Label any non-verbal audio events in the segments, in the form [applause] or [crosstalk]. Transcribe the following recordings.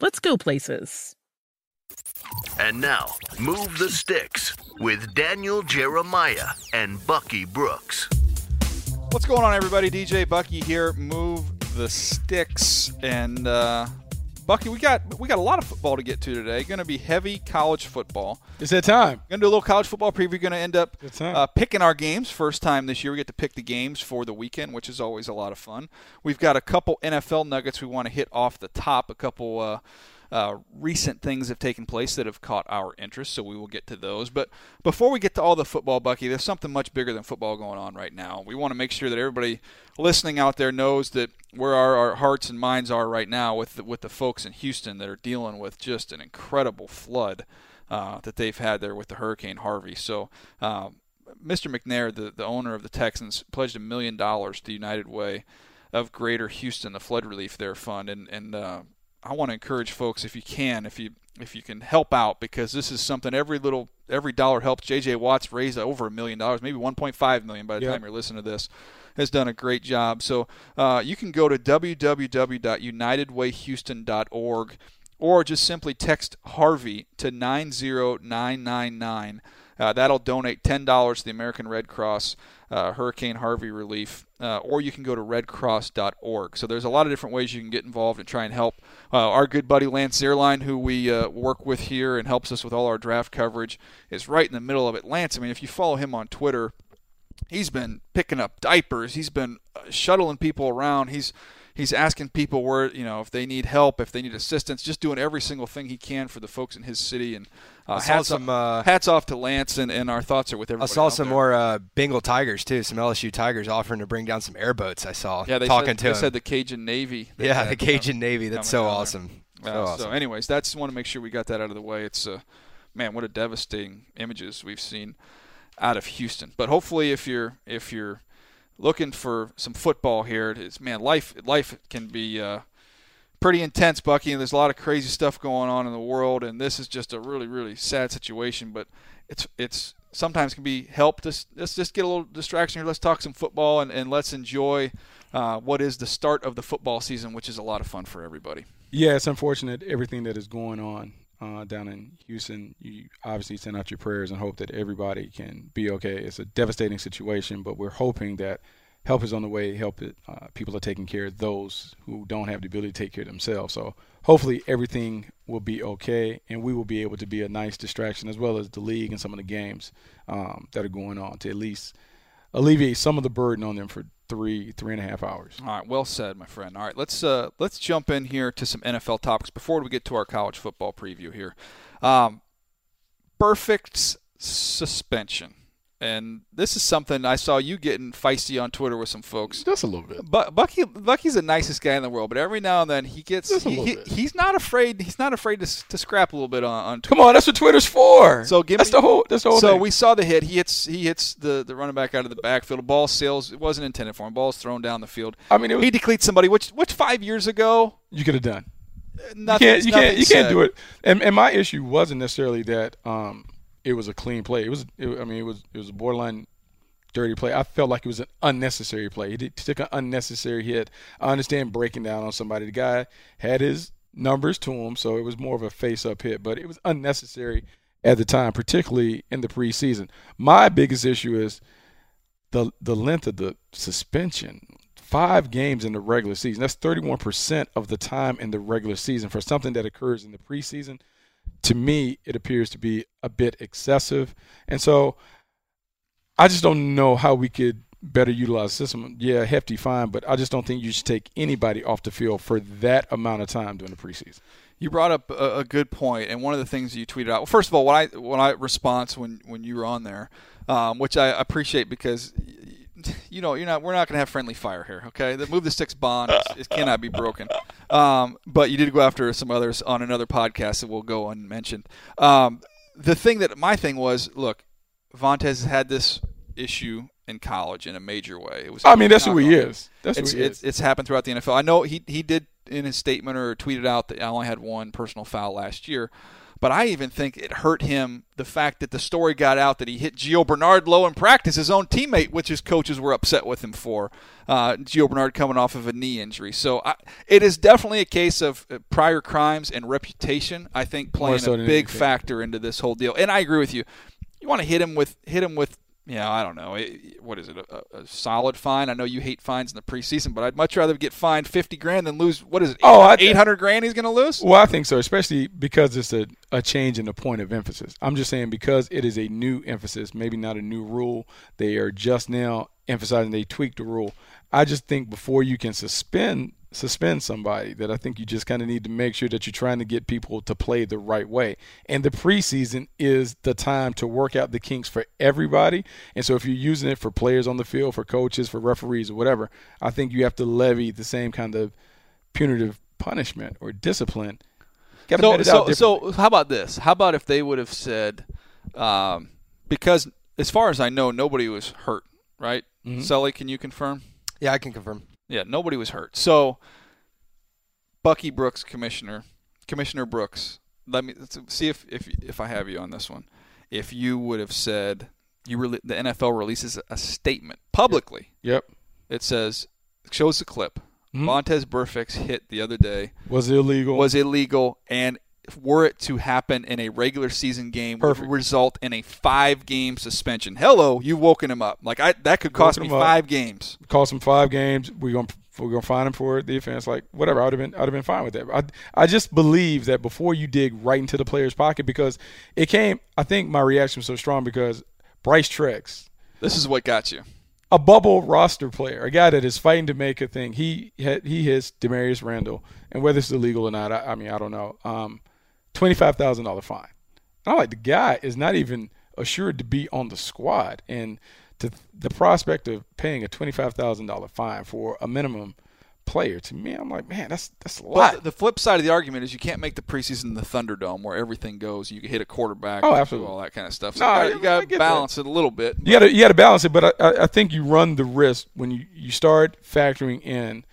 let's go places. And now, Move the Sticks with Daniel Jeremiah and Bucky Brooks. What's going on, everybody? DJ Bucky here. Move the sticks, and uh, Bucky, we got we got a lot of football to get to today. Going to be heavy college football. It's that time. Going to do a little college football preview. Going to end up uh, picking our games. First time this year, we get to pick the games for the weekend, which is always a lot of fun. We've got a couple NFL nuggets we want to hit off the top. A couple. Uh, uh, recent things have taken place that have caught our interest, so we will get to those. But before we get to all the football, Bucky, there's something much bigger than football going on right now. We want to make sure that everybody listening out there knows that where our, our hearts and minds are right now with the, with the folks in Houston that are dealing with just an incredible flood uh, that they've had there with the Hurricane Harvey. So. Um, Mr. McNair, the, the owner of the Texans, pledged a million dollars to United Way of Greater Houston, the flood relief there fund, and and uh, I want to encourage folks if you can, if you if you can help out, because this is something every little every dollar helps. J.J. Watt's raised over a million dollars, maybe 1.5 million by the Yep. time you're listening to this. Has done a great job. So uh, you can go to www.unitedwayhouston.org or just simply text Harvey to 90999. Uh, that'll donate $10 to the American Red Cross uh, Hurricane Harvey relief, uh, or you can go to redcross.org. So there's a lot of different ways you can get involved and try and help. Uh, our good buddy Lance Zierlein, who we uh, work with here and helps us with all our draft coverage, is right in the middle of it. Lance, I mean, if you follow him on Twitter, he's been picking up diapers. He's been shuttling people around. He's he's asking people where you know if they need help, if they need assistance, just doing every single thing he can for the folks in his city. And uh, hats, some, off, uh, hats off to Lance, and, and our thoughts are with everybody. I saw some there. more uh, Bengal Tigers too. Some LSU Tigers offering to bring down some airboats. I saw. Yeah, they talking said, to they him. said the Cajun Navy. yeah, had, the Cajun Navy. That's so awesome. So Uh, awesome. So, anyways, that's want to make sure we got that out of the way. It's uh, man, what a devastating images we've seen out of Houston. But hopefully, if you're if you're looking for some football here, it's man, life life can be uh, pretty intense, Bucky. And there's a lot of crazy stuff going on in the world, and this is just a really really sad situation. But it's it's sometimes can be helped. Let's, let's just get a little distraction here. Let's talk some football and, and let's enjoy uh, what is the start of the football season, which is a lot of fun for everybody. Yeah, it's unfortunate everything that is going on uh, down in Houston. You obviously send out your prayers and hope that everybody can be okay. It's a devastating situation, but we're hoping that help is on the way. Help it. Uh, people are taking care of those who don't have the ability to take care of themselves. So hopefully everything will be okay, and we will be able to be a nice distraction as well as the league and some of the games um, that are going on to at least alleviate some of the burden on them for three three and a half hours. All right, well said, my friend. All right, let's uh, let's jump in here to some NFL topics before we get to our college football preview here. Um, Burfict suspension and this is something I saw you getting feisty on Twitter with some folks. Just a little bit. But Bucky, Bucky's the nicest guy in the world, but every now and then he gets Just a he, little he- he's not afraid he's not afraid to, to scrap a little bit on, on Twitter. Come on, that's what Twitter's for. So give that's me- the whole. That's the whole so thing. we saw the hit. He hits he hits the, the running back out of the backfield. The ball sails. It wasn't intended for him. Ball's thrown down the field. I mean, it was, He decleats somebody, which which five years ago, you could have done. You nothing. can't. You can't. You can't do it. And, and my issue wasn't necessarily that um, it was a clean play. It was. It, I mean, it was. It was a borderline dirty play. I felt like it was an unnecessary play. He, did, took an unnecessary hit. I understand breaking down on somebody. The guy had his numbers to him, so it was more of a face-up hit. But it was unnecessary at the time, particularly in the preseason. My biggest issue is the the length of the suspension. Five games in the regular season. That's 31% of the time in the regular season for something that occurs in the preseason. To me, it appears to be a bit excessive. And so I just don't know how we could better utilize system. Yeah, hefty fine, but I just don't think you should take anybody off the field for that amount of time during the preseason. You brought up a, good point, and one of the things you tweeted out. Well, first of all, what I what I response when when you were on there, um, which I appreciate because [laughs] you know you're not we're not going to have friendly fire here. Okay, the move the sticks bond is, it cannot be broken. Um, but you did go after some others on another podcast that will go unmentioned. Um, the thing that my thing was, look, Vontaze has had this issue in college in a major way. It was I mean, that's who he is. That's it's, who he it's, is. it's happened throughout the NFL. I know he he did in his statement or tweeted out that I only had one personal foul last year, but I even think it hurt him the fact that the story got out that he hit Gio Bernard low in practice, his own teammate, which his coaches were upset with him for. Uh, Gio Bernard coming off of a knee injury, so I, it is definitely a case of uh, prior crimes and reputation. I think playing so a big anything. factor into this whole deal. And I agree with you. You want to hit him with hit him with yeah, I don't know. It- What is it? A, a solid fine? I know you hate fines in the preseason, but I'd much rather get fined fifty grand than lose. What is it? Oh, eight hundred grand he's going to lose. Well, I think so, especially because it's a, a change in the point of emphasis. I'm just saying because it is a new emphasis, maybe not a new rule. They are just now emphasizing they tweaked the rule. I just think before you can suspend suspend somebody, that I think you just kind of need to make sure that you're trying to get people to play the right way. And the preseason is the time to work out the kinks for everybody. And so if you're using it for players on the field, for coaches, for referees, or whatever, I think you have to levy the same kind of punitive punishment or discipline. So, so, so how about this? How about if they would have said, um, because as far as I know, nobody was hurt, right? Mhm. Sully, can you confirm? Yeah, I can confirm. Yeah, nobody was hurt. So, Bucky Brooks, commissioner, Commissioner Brooks. Let me see if if if I have you on this one. If you would have said you really, the NFL releases a statement publicly. Yep. It says shows the clip. Mhm. Vontaze Burfict's hit the other day Was illegal. was illegal, and were it to happen in a regular season game, Perfect. would result in a five-game suspension. Hello, you've woken him up. Like I, that could cost Woken me up. five games. cost him five games. We're gonna we're gonna fine him for the defense. Like whatever. I'd have been I'd have been fine with that. I I just believe that before you dig right into the player's pocket because it came. I think my reaction was so strong because Bryce Trex, This is what got you. a bubble roster player, a guy that is fighting to make a thing. He had, he hits Damarious Randall, and whether it's illegal or not, I, I mean I don't know. Um, twenty five thousand dollar fine. And I'm like the guy is not even assured to be on the squad, and to the prospect of paying a twenty five thousand dollar fine for a minimum player to me, I'm like, man, that's that's a lot. But the flip side of the argument is you can't make the preseason the Thunderdome where everything goes. You can hit a quarterback, Oh, absolutely. all that kind of stuff. So No, you I- I got to get balance it a little bit. You got to you got to balance it, but I, I, I think you run the risk when you, you start factoring in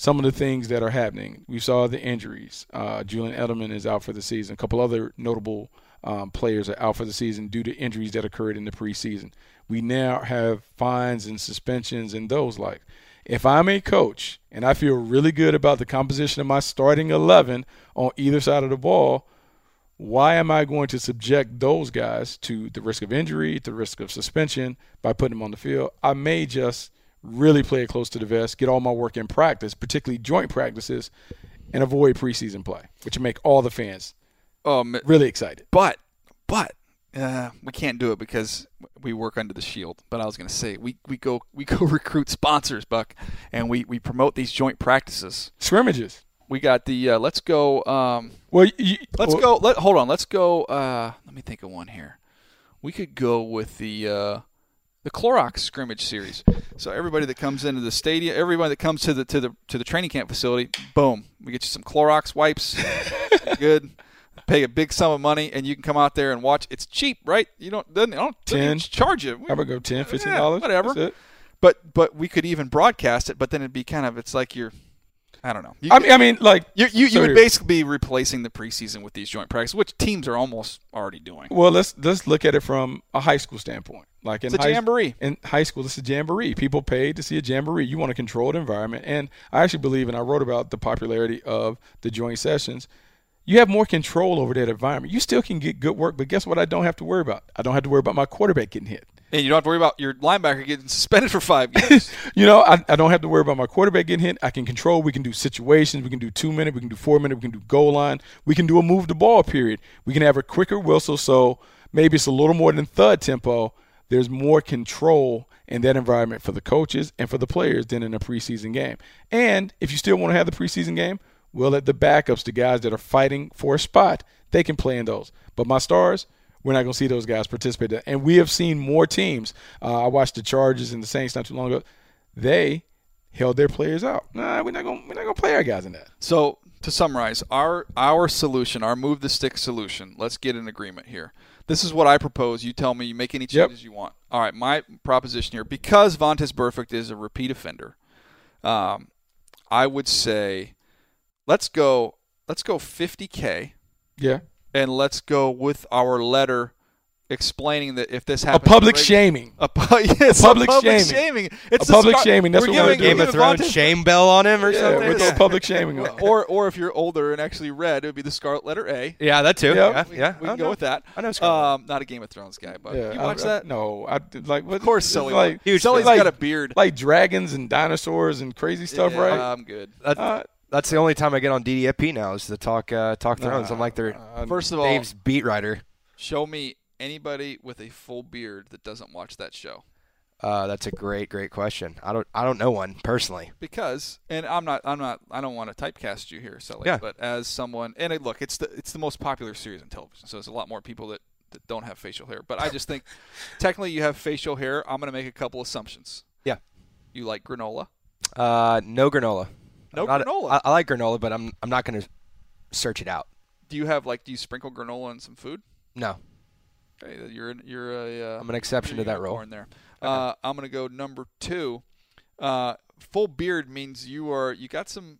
some of the things that are happening. We saw the injuries. Uh, Julian Edelman is out for the season. A couple other notable um, players are out for the season due to injuries that occurred in the preseason. We now have fines and suspensions and those like. If I'm a coach and I feel really good about the composition of my starting 11 on either side of the ball, why am I going to subject those guys to the risk of injury, the risk of suspension by putting them on the field? I may just really play it close to the vest, get all my work in practice, particularly joint practices, and avoid preseason play, which would make all the fans Um, really excited. but but uh, we can't do it because we work under the shield. But I was going to say we, we go we go [laughs] recruit sponsors, Buck, and we, we promote these joint practices. Scrimmages. We got the uh, let's go. Um, Well, you, let's well, go. Let hold on. Let's go. Uh, let me think of one here. We could go with the uh, the Clorox scrimmage series. So everybody that comes into the stadium, everybody that comes to the to the to the training camp facility, boom, we get you some Clorox wipes. [laughs] good. Pay a big sum of money, and you can come out there and watch. It's cheap, right? You don't doesn't, don't, doesn't even 10. charge you. I would go 10 $15? Yeah, whatever. But but we could even broadcast it. But then it'd be kind of it's like you're, I don't know. You, I mean, I mean, like you you, you would basically be replacing the preseason with these joint practices, which teams are almost already doing. Well, let's let's look at it from a high school standpoint. Like in It's a high, jamboree. In high school, this is a jamboree. People pay to see a jamboree. You want a controlled environment, and I actually believe, and I wrote about the popularity of the joint sessions. You have more control over that environment. You still can get good work, but guess what? I don't have to worry about. I don't have to worry about my quarterback getting hit. And you don't have to worry about your linebacker getting suspended for five [laughs] games. You know, I, I don't have to worry about my quarterback getting hit. I can control. We can do situations. We can do two minute. We can do four minute. We can do goal line. We can do a move the ball period. We can have a quicker whistle, so maybe it's a little more than thud tempo. There's more control in that environment for the coaches and for the players than in a preseason game. And if you still want to have the preseason game, we'll let the backups, the guys that are fighting for a spot, they can play in those. But my stars, we're not going to see those guys participate. And we have seen more teams. Uh, I watched the Chargers and the Saints not too long ago. They held their players out. Nah, we're not going. We're not going to play our guys in that. So to summarize, our our solution, our move the stick solution. Let's get an agreement here. This is what I propose. You tell me. You make any Yep. changes you want. All right. My proposition here, because Vontaze Burfict is a repeat offender, um, I would say, let's go. Let's go 50k, Yeah, and let's go with our letter explaining that if this happens, a public reg- shaming. A, pu- [laughs] yes, A public public shaming. It's A the public Scar- shaming, that's we're what we're giving- doing. Game of Thrones Vontaze- shame bell on him or Yeah, something. with a public shaming. [laughs] on or or if you're older and actually read, it would be the Scarlet Letter A. Yeah, that too. Yeah. Yeah, We, yeah. we I can go know. with that. I know Scarlet. Um, not a Game of Thrones guy, but Yeah, you I- watch I- that? No, I like. What, Of course, it's Sully. Like, Huge Sully's fan. got a beard. like dragons and dinosaurs and crazy stuff, yeah, right? I'm good. That- Uh, that's the only time I get on DDFP now is to talk uh, talk Thrones. I'm like their uh, First of all, Dave's beat writer. show me anybody with a full beard that doesn't watch that show. Uh, that's a great, great question. I don't, I don't know one personally. Because, and I'm not, I'm not, I don't want to typecast you here, Sully. Yeah. But as someone, and it, look, it's the, it's the most popular series on television, so there's a lot more people that, that don't have facial hair. But I just think, [laughs] technically, you have facial hair. I'm going to make a couple assumptions. Yeah. You like granola? Uh, no granola. No Not- granola. I, I like granola, but I'm, I'm not going to search it out. do you have like, do you sprinkle granola in some food? No, Okay, you're you're a. Uh, I'm an exception to that rule. There, uh, I'm gonna go number two. Uh, full beard means you are you got some.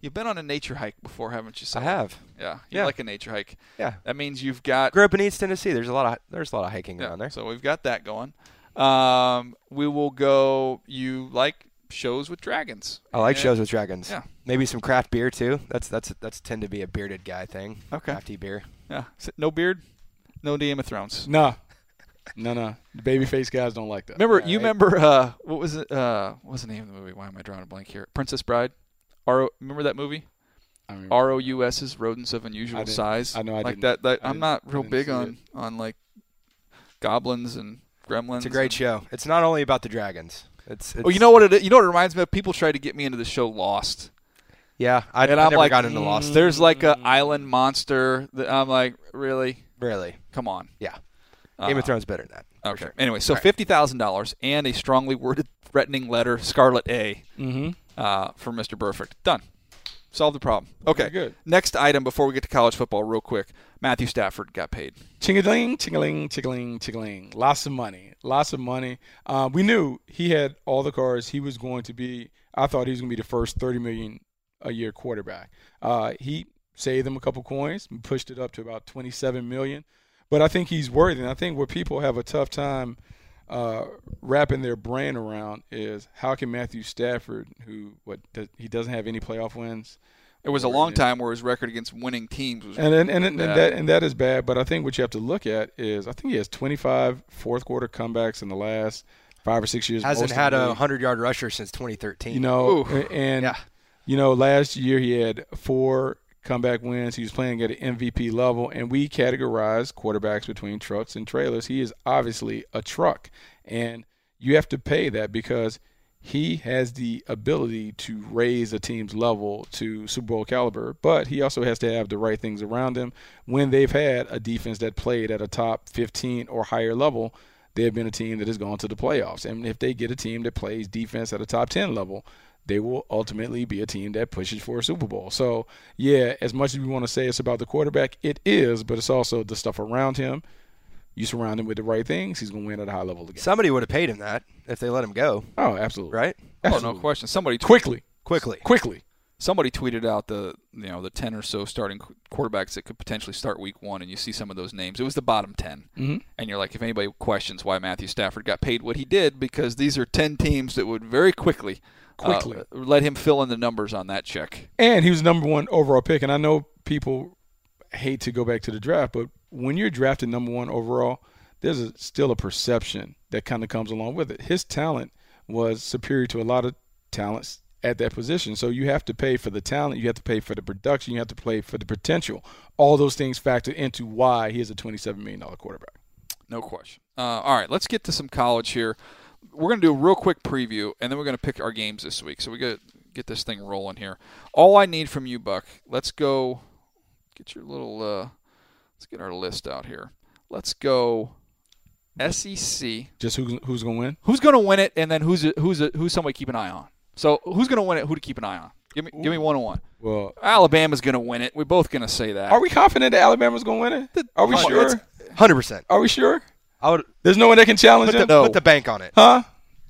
You've been on a nature hike before, haven't you? I have. Yeah, you Yeah. like a nature hike. Yeah. That means you've got. Grew up in East Tennessee. There's a lot of there's a lot of hiking Yeah, around there. So we've got that going. Um, we will go. You like shows with dragons? I like And- shows with dragons. Yeah. Maybe some craft beer too. That's that's that's tend to be a bearded guy thing. Okay. Crafty beer. Yeah. No beard. No Game of Thrones. Nah, no, no. The babyface guys don't like that. Remember, Yeah, you I- remember uh, what was it? Uh, what was the name of the movie? Why am I drawing a blank here? Princess Bride. R. Remember that movie? I mean, R O U S is rodents of unusual I size. I know I like didn't- that. That I I'm didn't- real big on it. on like goblins and gremlins. It's a great and- show. It's not only about the dragons. It's, it's Oh, you know what? It, you know what it reminds me of? People tried to get me into the show Lost, Yeah, I, and I never like, got into Lost. There's like a island monster. That I'm like, really? Really? Come on. Yeah. Game Uh, of Thrones better than that. Okay. sure. Anyway, so right. fifty thousand dollars and a strongly worded threatening letter, Scarlet A, Mhm. uh, for Mr. Burfict. Done. Solve the problem. Okay. Very good. Next item before we get to college football, real quick. Matthew Stafford got paid. Ching-a-ling, ching-a-ling, ching-a-ling, ching-a-ling. Lots of money. Lots of money. Uh, we knew he had all the cards. He was going to be. I thought he was going to be the first 30 million a year quarterback. Uh, he saved them a couple coins, and pushed it up to about 27 million. But I think he's worthy. And I think what people have a tough time uh, wrapping their brain around is how can Matthew Stafford, who what does, he doesn't have any playoff wins, It was a Or- long time where his record against winning teams was. and and, and, and bad. that and that is bad. But I think what you have to look at is I think he has 25 fourth quarter comebacks in the last five or six years. Hasn't had a hundred yard rusher since 2013. You know, Oof. and Yeah. you know, last year he had four comeback wins. He was playing at an MVP level, and we categorize quarterbacks between trucks and trailers. He is obviously a truck, and you have to pay that because he has the ability to raise a team's level to Super Bowl caliber, but he also has to have the right things around him. When they've had a defense that played at a top 15 or higher level, they have been a team that has gone to the playoffs. And if they get a team that plays defense at a top 10 level, they will ultimately be a team that pushes for a Super Bowl. So, yeah, as much as we want to say it's about the quarterback, it is, but it's also the stuff around him. You surround him with the right things, he's going to win at a high level again. Somebody would have paid him that if they let him go, Oh, absolutely. right? Oh, no question. Somebody tw- Quickly. Quickly. Quickly. somebody tweeted out the you know the ten or so starting quarterbacks that could potentially start week one, and you see some of those names. It was the bottom 10 Mhm. and you're like, if anybody questions why Matthew Stafford got paid what he did, because these are ten teams that would very quickly, uh, Quickly. let him fill in the numbers on that check. And he was number one overall pick. And I know people hate to go back to the draft, but when you're drafted number one overall, there's a, still a perception that kind of comes along with it. His talent was superior to a lot of talents at that position. So you have to pay for the talent, you have to pay for the production, you have to pay for the potential. All those things factor into why he is a $27 million quarterback. No question. Uh, all right, let's get to some college here. We're going to do a real quick preview, and then we're going to pick our games this week. So we got to get this thing rolling here. All I need from you, Buck, let's go. Get your little. Uh, let's get our list out here. Let's go. SEC. Just who's, who's going to win? Who's going to win it, and then who's a, who's a, who's somebody to keep an eye on. So who's going to win it? Who to keep an eye on? Give me give me one on one. Well, Alabama's going to win it. We're both going to say that. are we confident that Alabama's going to win it? Are we sure? Hundred percent. Are we sure? I would There's no one that can challenge put the, him? No. put the bank on it. Huh?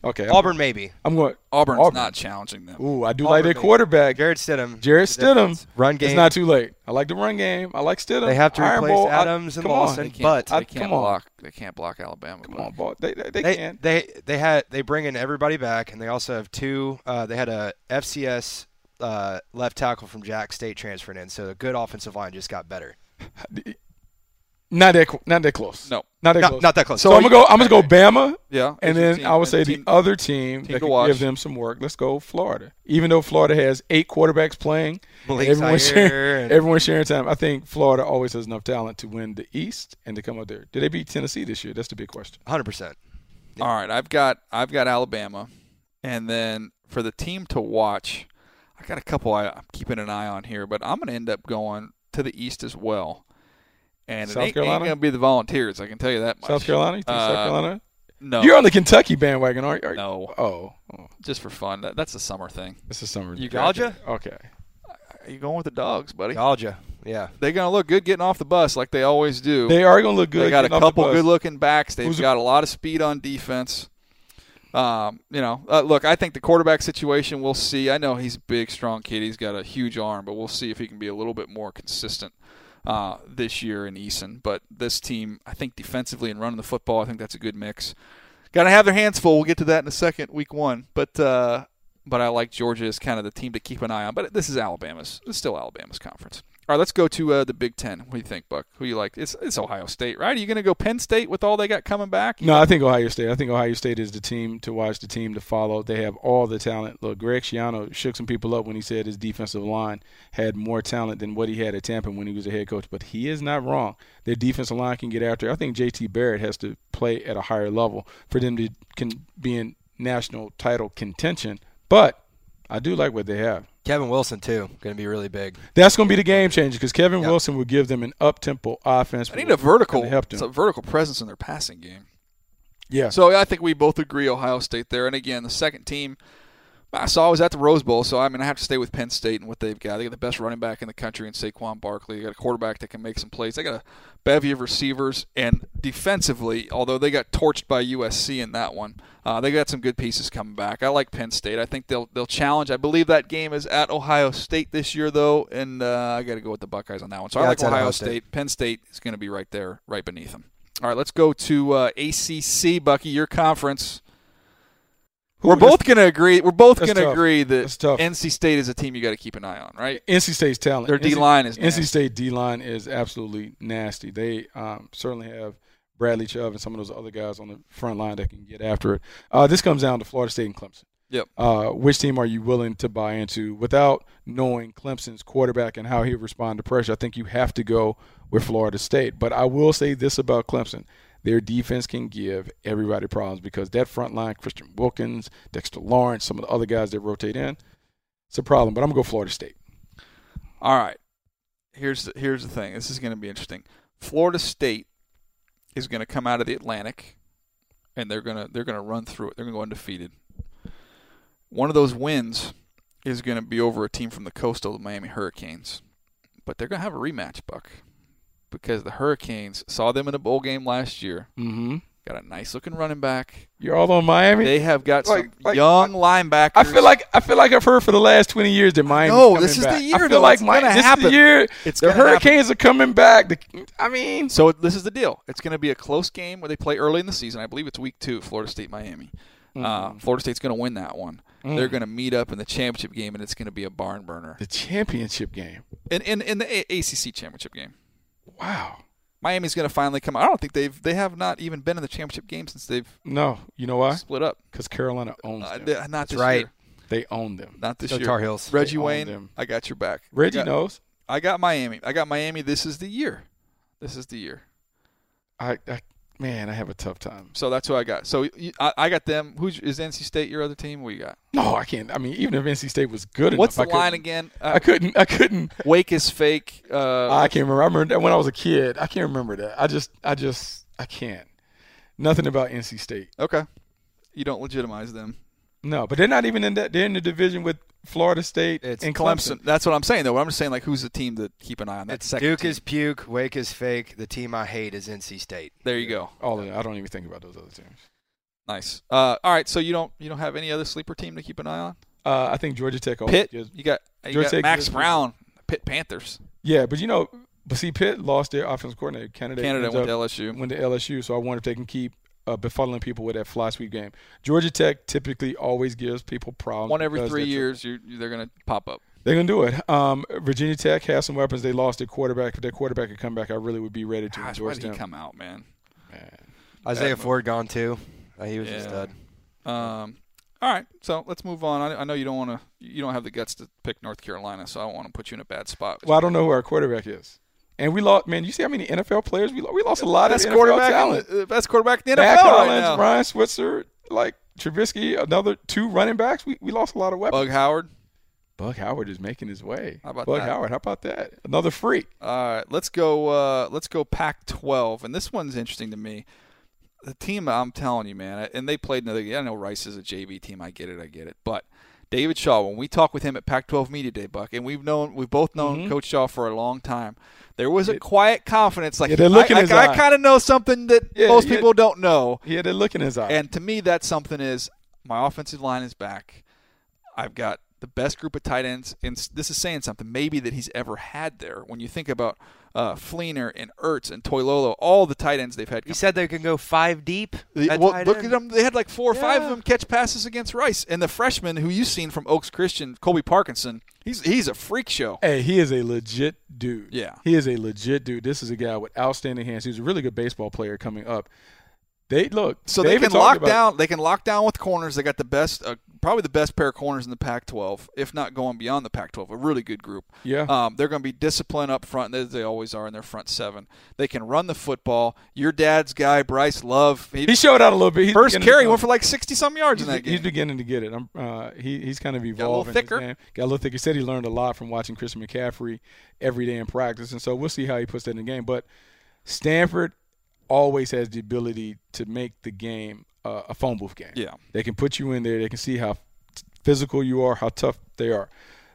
Okay. I'm- Auburn maybe. I'm going. Auburn's Auburn. not challenging them. Ooh, I do Auburn like their maybe. quarterback. Jarrett Stidham. Jarrett Stidham. difference. Run game. It's not too late. I like the run game. I like Stidham. They have to Iron replace Bowl, I- Adams and come Lawson. They On. But- they I- can't come on. block. They can't block Alabama. Come but- on, ball. They, they, they they can. they they had they bring in everybody back, and they also have two. Uh, they had a FCS uh, left tackle from Jax State transferring in, so the good offensive line just got better. [laughs] Not that. Not that close. No. Not that Not, close. not that close. So, I'm gonna go. I'm gonna go Bama, Yeah, and then team. I would say the the other team, team that to can watch. give them some work. Let's go Florida. Even though Florida has eight quarterbacks playing, Malik everyone's sharing, and- everyone's sharing time. I think Florida always has enough talent to win the East and to come up there. Did they beat Tennessee this year? That's the big question. Hundred percent. All right, I've got I've got Alabama, and then for the team to watch, I got a couple I, I'm keeping an eye on here, but I'm going to end up going to the East as well. And South it ain't, ain't Carolina? going to be the Volunteers. I can tell you that much. South Carolina. You think South Uh, Carolina? No, You're on the Kentucky bandwagon, aren't you? no, Oh, oh, just for fun. That, that's a summer thing. this is summer. You got ya? Okay. Are you going with the dogs, buddy? Georgia. Yeah. They're going to look good getting off the bus like they always do. They are going to look good. They got a getting off the couple good-looking backs. They've Who's- got a lot of speed on defense. Um, you know, uh, look, I think the quarterback situation we'll see. I know he's a big, strong kid. He's got a huge arm, but we'll see if he can be a little bit more consistent uh, this year in Eason. But this team, I think defensively and running the football, I think that's a good mix. Got to have their hands full. We'll get to that in a second, week one. But uh, but I like Georgia as kind of the team to keep an eye on. But this is Alabama's. It's still Alabama's conference. All right, let's go to uh, the Big Ten. What do you think, Buck? Who you like? It's it's Ohio State, right? Are you going to go Penn State with all they got coming back? You No, got- I think Ohio State. I think Ohio State is the team to watch, the team to follow. They have all the talent. Look, Greg Schiano shook some people up when he said his defensive line had more talent than what he had at Tampa when he was a head coach. But he is not wrong. Their defensive line can get after. I think J.T. Barrett has to play at a higher level for them to can be in national title contention. But I do like what they have. Kevin Wilson too, going to be really big. That's going to be the game changer because Kevin Yep. Wilson will give them an up tempo offense. I need a vertical, help them. it's a vertical presence in their passing game. Yeah. So I think we both agree Ohio State there. And again, the second team I saw I was at the Rose Bowl, so I mean I have to stay with Penn State and what they've got. They got the best running back in the country in Saquon Barkley. They got a quarterback that can make some plays. They got a bevy of receivers, and defensively, although they got torched by USC in that one, uh, they got some good pieces coming back. I like Penn State. I think they'll they'll challenge. I believe that game is at Ohio State this year, though, and uh, I got to go with the Buckeyes on that one. So I like Ohio Ohio State. State. Penn State is going to be right there, right beneath them. All right, let's go to uh, ACC, Bucky, your conference. We're both going to agree. We're both going to agree that. NC State is a team you got to keep an eye on, right? NC State's talent. Their D-line is nasty. NC State D line is absolutely nasty. They um, certainly have Bradley Chubb and some of those other guys on the front line that can get after it. Uh, this comes down to Florida State and Clemson. Yep. Uh, which team are you willing to buy into without knowing Clemson's quarterback and how he'll respond to pressure? I think you have to go with Florida State. But I will say this about Clemson. Their defense can give everybody problems because that front line, Christian Wilkins, Dexter Lawrence, some of the other guys that rotate in, it's a problem. But I'm going to go Florida State. All right. Here's the, here's the thing. This is going to be interesting. Florida State is going to come out of the Atlantic and they're gonna they're gonna run through it. They're gonna go undefeated. One of those wins is gonna be over a team from the coastal, the Miami Hurricanes, but they're gonna have a rematch, Buck, because the Hurricanes saw them in a bowl game last year. Mm-hmm. Got a nice looking running back. You're all on Miami. They have got Like- some like- young linebackers. I feel like I feel like I've heard for the last 20 years that Miami. know, this is the year, I feel though. like It's Mi- this happen. is the year. It's the gonna happen. Hurricanes are coming back. The, I mean, So this is the deal. It's going to be a close game where they play early in the season. I believe it's week two, Florida State Miami. Mm-hmm. Uh, Florida State's going to win that one. Mm. They're going to meet up in the championship game, and it's going to be a barn burner. the championship game. In in, in the A- ACC championship game, Wow. Miami's going to finally come. I don't think they've they have not even been in the championship game since they've No, you know why? split up. Because Carolina owns Uh, them. th- not this right. year. they own them. Not this Go year. Tar Heels. Reggie They Wayne, them. I got your back. Reggie I got, knows. I got Miami. I got Miami. This is the year. This is the year. I, I man, I have a tough time. So that's who I got. So you, I, I got them. Who's is NC State your other team? What you got? No, I can't. I mean, even if NC State was good What's enough, the line again? Uh, I couldn't. I couldn't. Wake is fake. Uh, I can't remember. I remember that when I was a kid. I can't remember that. I just, I just, I can't. Nothing about NC State. okay. You don't legitimize them. No, but they're not even in that. They're in the division with Florida State It's and Clemson. Clemson. That's what I'm saying, though. I'm just saying, like, who's the team to keep an eye on? That second Duke team. is puke, Wake is fake. The team I hate is NC State. There you go. All of. I don't even think about those other teams. Nice. Uh, all right. So you don't you don't have any other sleeper team to keep an eye on? Uh, I think Georgia Tech. always Pitt. gives- You got you Georgia got Tech Max gives- Brown. Pitt Panthers. Yeah, but you know, but see, Pitt lost their offensive coordinator. Canada. Canada ends went to LSU. went to LSU, so I wonder if they can keep uh, befuddling people with that fly sweep game. Georgia Tech typically always gives people problems. One every three years, you they're gonna pop up. They're gonna do it. Um, Virginia Tech has some weapons. They lost their quarterback. If their quarterback could come back, I really would be ready to Gosh, why endorse did he come out, man? Man. Isaiah move. Ford gone too. Uh, he was Yeah. a stud. Um, all right, so let's move on. I, I know you don't want to, you don't have the guts to pick North Carolina, so I don't want to put you in a bad spot. Well, I don't know who our quarterback is, and we lost. Man, you see how many NFL players we lost? We lost a lot best of NFL quarterback, talent. in the, best quarterback in the NFL Matt right Collins, now. Ryan Switzer, like Trubisky, another two running backs. We, we lost a lot of weapons. Bug Howard. Bug Howard is making his way. How about that? Bug that? Howard? How about that? Another freak. All right, let's go. Uh, let's go Pac-12, and this one's interesting to me. The team, I'm telling you, man, and they played another. I know Rice is a JV team. I get it. I get it. But David Shaw, when we talk with him at Pac-12 Media Day, Buck, and we've known, we've both known Mhm. Coach Shaw for a long time. There was a It- quiet confidence, like Yeah, the look I, his I, eye. kind of know something that Yeah, most people don't know. He had a look in his eye. And to me, that something is my offensive line is back. I've got the best group of tight ends, and this is saying something maybe that he's ever had there. When you think about uh, Fleener and Ertz and Toilolo, all the tight ends they've had. He said they can go five deep. The- at well, tight look end. at them. They had like four or five of them catch passes against Rice, and the freshman who you've seen from Oaks Christian, Colby Parkinson. He's he's a freak show. Hey, he is a legit dude. Yeah. He is a legit dude. This is a guy with outstanding hands. He's a really good baseball player coming up. They look. So David they can talked lock about- down. They can lock down with corners. They got the best, uh, probably the best pair of corners in the Pac-12, if not going beyond the Pac-12. A really good group. Yeah. Um, they're going to be disciplined up front, as they always are in their front seven. They can run the football. Your dad's guy, Bryce Love. He, He showed out a little bit. He's first carry went for like sixty some yards He's, in that game. he's beginning to get it. I'm, uh, he, he's kind of evolving. Got a little thicker. Got a little thicker. He said he learned a lot from watching Christian McCaffrey every day in practice, and so we'll see how he puts that in the game. But Stanford always has the ability to make the game uh, a phone booth game. Yeah. They can put you in there. They can see how physical you are, how tough they are.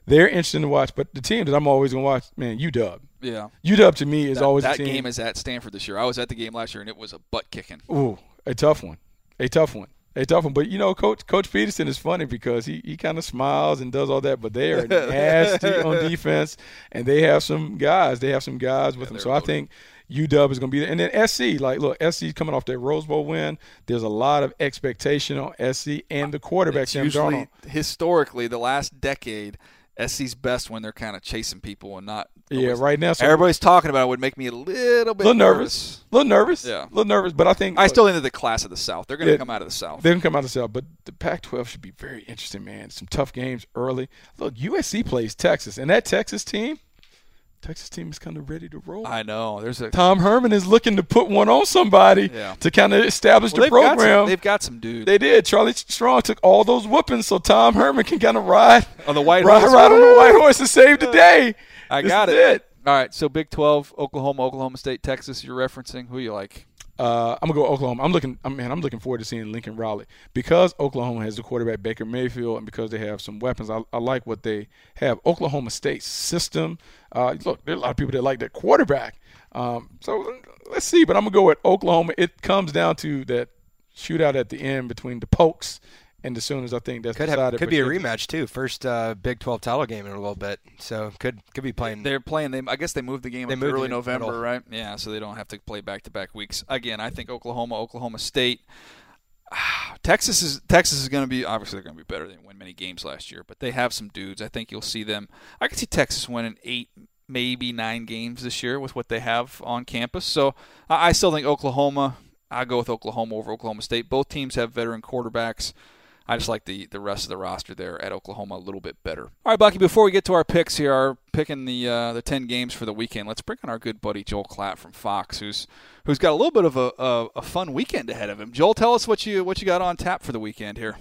They're interesting to watch. But the team that I'm always going to watch, man, UW. yeah. UW to me is That, always that game is at Stanford this year. I was at the game last year, and it was a butt kicking. Ooh, a tough one. A tough one. A tough one. But you know, Coach Coach Peterson is funny because he, he kind of smiles and does all that, but they are [laughs] nasty on defense, and they have some guys. They have some guys with them. they're So I think UW is going to be there. And then SC, like, look, SC coming off that Rose Bowl win. There's a lot of expectation on SC and the quarterback It's Sam usually Darnold. historically the last decade. SC's best when they're kind of chasing people and not. Yeah, nobody's- right now. So Everybody's talking about it would make me a little a bit little nervous. A little nervous. Yeah. A little nervous. But I think I look, still think the class of the South. They're going to Yeah. come out of the South. They're going to come out of the South, but the Pac-12 should be very interesting, man. Some tough games early. Look, USC plays Texas, and that Texas team, Texas team is kind of ready to roll. I know. There's a Tom Herman is looking to put one on somebody Yeah. to kind of establish well, the they've got program. some, they've got some dudes. they did. Charlie Strong took all those whoopings, so Tom Herman can kind of ride on the white ride, horse. ride on the white horse and save the day. I This got is it. All right. So Big 12, Oklahoma, Oklahoma State, Texas. You're referencing who you like? Uh, I'm gonna go Oklahoma. I'm looking. I mean, I'm looking forward to seeing Lincoln Riley because Oklahoma has the quarterback Baker Mayfield, and because they have some weapons. I, I like what they have. Oklahoma State system. Uh, look, there are a lot of people that like that quarterback. Um, so let's see. But I'm gonna go with Oklahoma. It comes down to that shootout at the end between the Pokes and as soon as I think that's could decided. Have, could be a rematch too. First uh, Big 12 title game in a little bit, so could could be playing. They're playing. They, I guess they moved the game they moved early November, middle. right? Yeah, so they don't have to play back to back weeks. Again, I think Oklahoma, Oklahoma State. [sighs] Texas is Texas is going to be obviously they're going to be better. than win many games last year, but they have some dudes. I think you'll see them. I can see Texas winning eight, maybe nine games this year with what they have on campus. So I still think Oklahoma. I go with Oklahoma over Oklahoma State. Both teams have veteran quarterbacks. I just like the, the rest of the roster there at Oklahoma a little bit better. All right, Bucky. Before we get to our picks here, our picking the uh, the ten games for the weekend, let's bring on our good buddy Joel Klatt from Fox, who's who's got a little bit of a, a, a fun weekend ahead of him. Joel, tell us what you what you got on tap for the weekend here.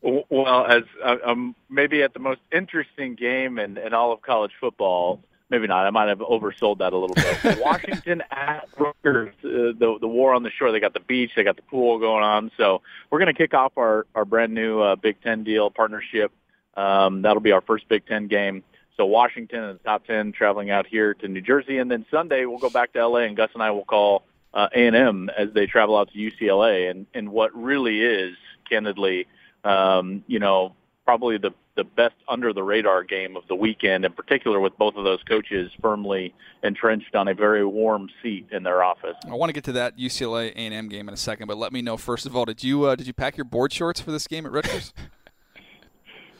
Well, as uh, um, maybe at the most interesting game in, in all of college football, maybe not. I might have oversold that a little bit. [laughs] Washington at Rutgers, uh, the the war on the shore. They got the beach, they got the pool going on. So we're going to kick off our our brand new uh, Big Ten deal partnership. Um, that'll be our first Big Ten game. So Washington in the top ten, traveling out here to New Jersey, and then Sunday we'll go back to LA, and Gus and I will call uh, A&M as they travel out to UCLA. And and what really is, candidly, um, you know, probably the the best under the radar game of the weekend, in particular with both of those coaches firmly entrenched on a very warm seat in their office. I want to get to that UCLA A&M game in a second, but let me know first of all, did you uh, did you pack your board shorts for this game at Rutgers? [laughs]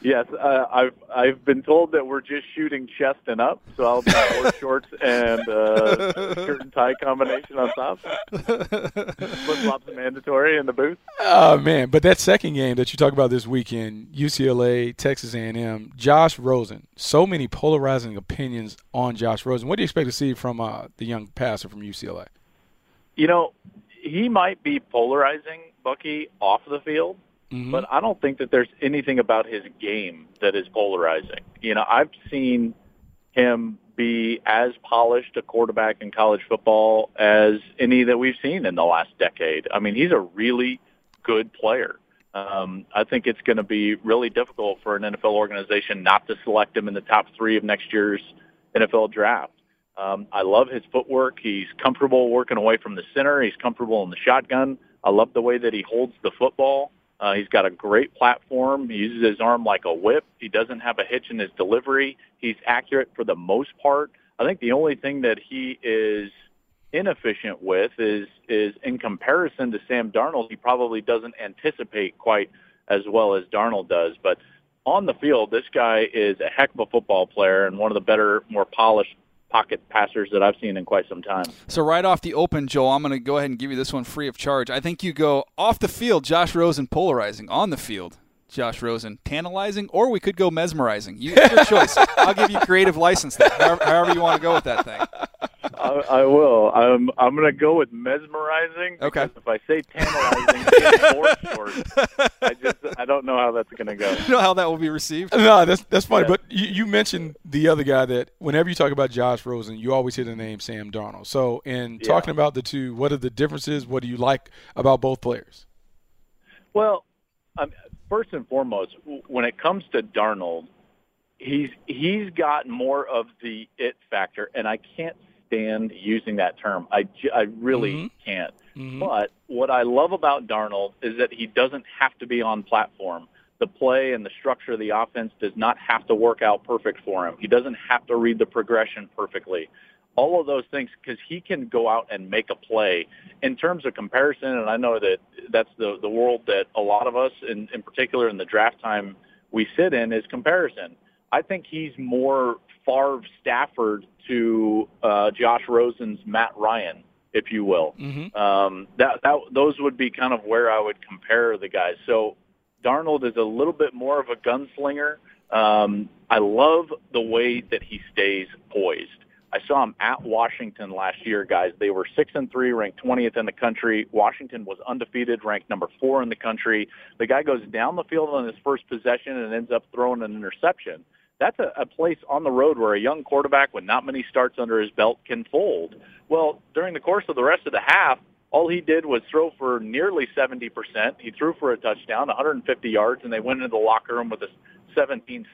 Yes, uh, I've I've been told that we're just shooting chest and up, so I'll be board [laughs] shorts and uh, shirt and tie combination on top. Flip flops mandatory in the booth. Oh man! But that second game that you talk about this weekend, UCLA, Texas A&M, Josh Rosen. So many polarizing opinions on Josh Rosen. What do you expect to see from uh, the young passer from UCLA? You know, he might be polarizing Bucky off the field Mm-hmm. But I don't think that there's anything about his game that is polarizing. You know, I've seen him be as polished a quarterback in college football as any that we've seen in the last decade. I mean, he's a really good player. Um, I think it's going to be really difficult for an NFL organization not to select him in the top three of next year's NFL draft. Um, I love his footwork. He's comfortable working away from the center. He's comfortable in the shotgun. I love the way that he holds the football. Uh, he's got a great platform. He uses his arm like a whip. He doesn't have a hitch in his delivery. He's accurate for the most part. I think the only thing that he is inefficient with is is in comparison to Sam Darnold, he probably doesn't anticipate quite as well as Darnold does. But on the field, this guy is a heck of a football player and one of the better, more polished pocket passers that I've seen in quite some time. So right off the open, Joel, I'm going to go ahead and give you this one free of charge. I think you go off the field, Josh Rosen polarizing. On the field, Josh Rosen tantalizing, or we could go mesmerizing. You, your choice. [laughs] I'll give you creative license there, however, however you want to go with that thing. I, I will. I'm I'm going to go with mesmerizing. Okay. If I say tantalizing, more [laughs] short. I just I don't know how that's going to go. You know how that will be received? No, that's that's funny. Yeah. But you, you mentioned the other guy that whenever you talk about Josh Rosen, you always hear the name Sam Darnold. So in yeah. talking about the two, what are the differences? What do you like about both players? Well, um, first and foremost, when it comes to Darnold, he's he's got more of the it factor, and I can't stand using that term. I, I really mm-hmm. can't. Mm-hmm. But what I love about Darnold is that he doesn't have to be on platform. The play and the structure of the offense does not have to work out perfect for him. He doesn't have to read the progression perfectly. All of those things because he can go out and make a play. In terms of comparison, and I know that that's the the world that a lot of us, in, in particular in the draft time we sit in, is comparison. I think he's more Favre Stafford to uh, Josh Rosen's Matt Ryan, if you will. Mm-hmm. Um, that that those would be kind of where I would compare the guys. So Darnold is a little bit more of a gunslinger. Um, I love the way that he stays poised. I saw him at Washington last year, guys. They were six and three, ranked 20th in the country. Washington was undefeated, ranked number four in the country. The guy goes down the field on his first possession and ends up throwing an interception that's a, a place on the road where a young quarterback with not many starts under his belt can fold. Well, during the course of the rest of the half, all he did was throw for nearly 70%. He threw for a touchdown, 150 yards, and they went into the locker room with a 17-6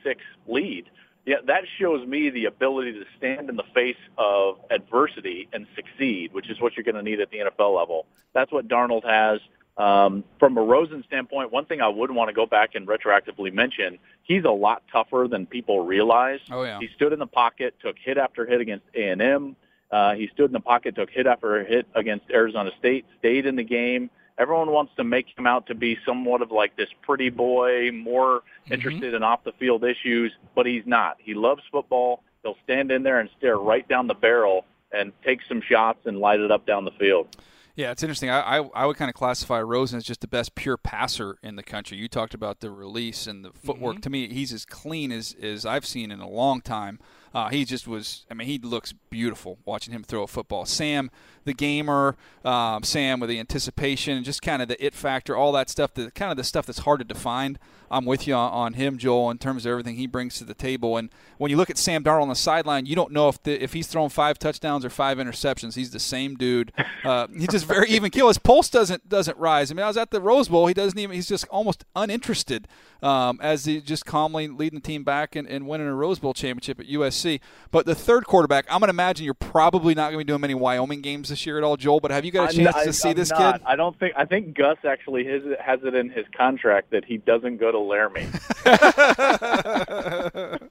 lead. Yeah, that shows me the ability to stand in the face of adversity and succeed, which is what you're going to need at the NFL level. That's what Darnold has. Um, from a Rosen standpoint, one thing I would want to go back and retroactively mention, he's a lot tougher than people realize. Oh yeah. He stood in the pocket, took hit after hit against A&M. Uh, he stood in the pocket, took hit after hit against Arizona State, stayed in the game. Everyone wants to make him out to be somewhat of like this pretty boy, more mm-hmm. interested in off the field issues, but he's not. He loves football. He'll stand in there and stare right down the barrel and take some shots and light it up down the field. Yeah, it's interesting. I, I, I, would kind of classify Rosen as just the best pure passer in the country. You talked about the release and the footwork. Mm-hmm. To me, he's as clean as, as I've seen in a long time. Uh, he just was. I mean, he looks beautiful watching him throw a football. Sam, the gamer, um, Sam with the anticipation, just kind of the it factor, all that stuff. The kind of the stuff that's hard to define. I'm with you on, on, him, Joel, in terms of everything he brings to the table. And when you look at Sam Darnold on the sideline, you don't know if the, if he's thrown five touchdowns or five interceptions. He's the same dude. Uh, he's just very even keel. His pulse doesn't doesn't rise. I mean, I was at the Rose Bowl. He doesn't even. He's just almost uninterested um, as he just calmly leading the team back and, and winning a Rose Bowl championship at USC. But the third quarterback, I'm going to imagine you're probably not going to be doing many Wyoming games this year at all, Joel. But have you got a chance I, to see I'm this not. kid? I don't think. I think Gus actually has, has it in his contract that he doesn't go to Laramie. [laughs]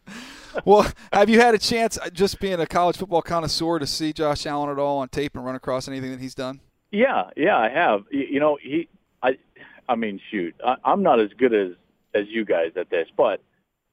well, have you had a chance, uh, just being a college football connoisseur, to see Josh Allen at all on tape and run across anything that he's done? Yeah, yeah, I have. You know, he, I, I mean, shoot, I, I'm not as good as as you guys at this, but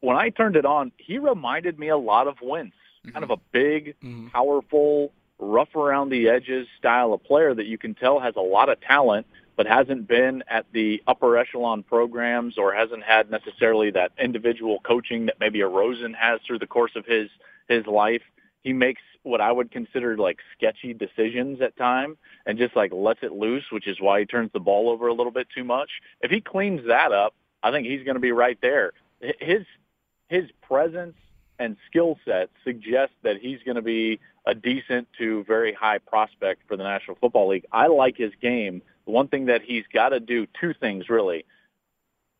when I turned it on, he reminded me a lot of Wentz, mm-hmm. kind of a big, mm-hmm. powerful, rough around the edges style of player that you can tell has a lot of talent but hasn't been at the upper echelon programs or hasn't had necessarily that individual coaching that maybe a Rosen has through the course of his his life. He makes what I would consider like sketchy decisions at time and just like lets it loose, which is why he turns the ball over a little bit too much. If he cleans that up, I think he's going to be right there. His his presence and skill set suggest that he's going to be a decent to very high prospect for the National Football League. I like his game The one thing that he's got to do, two things really,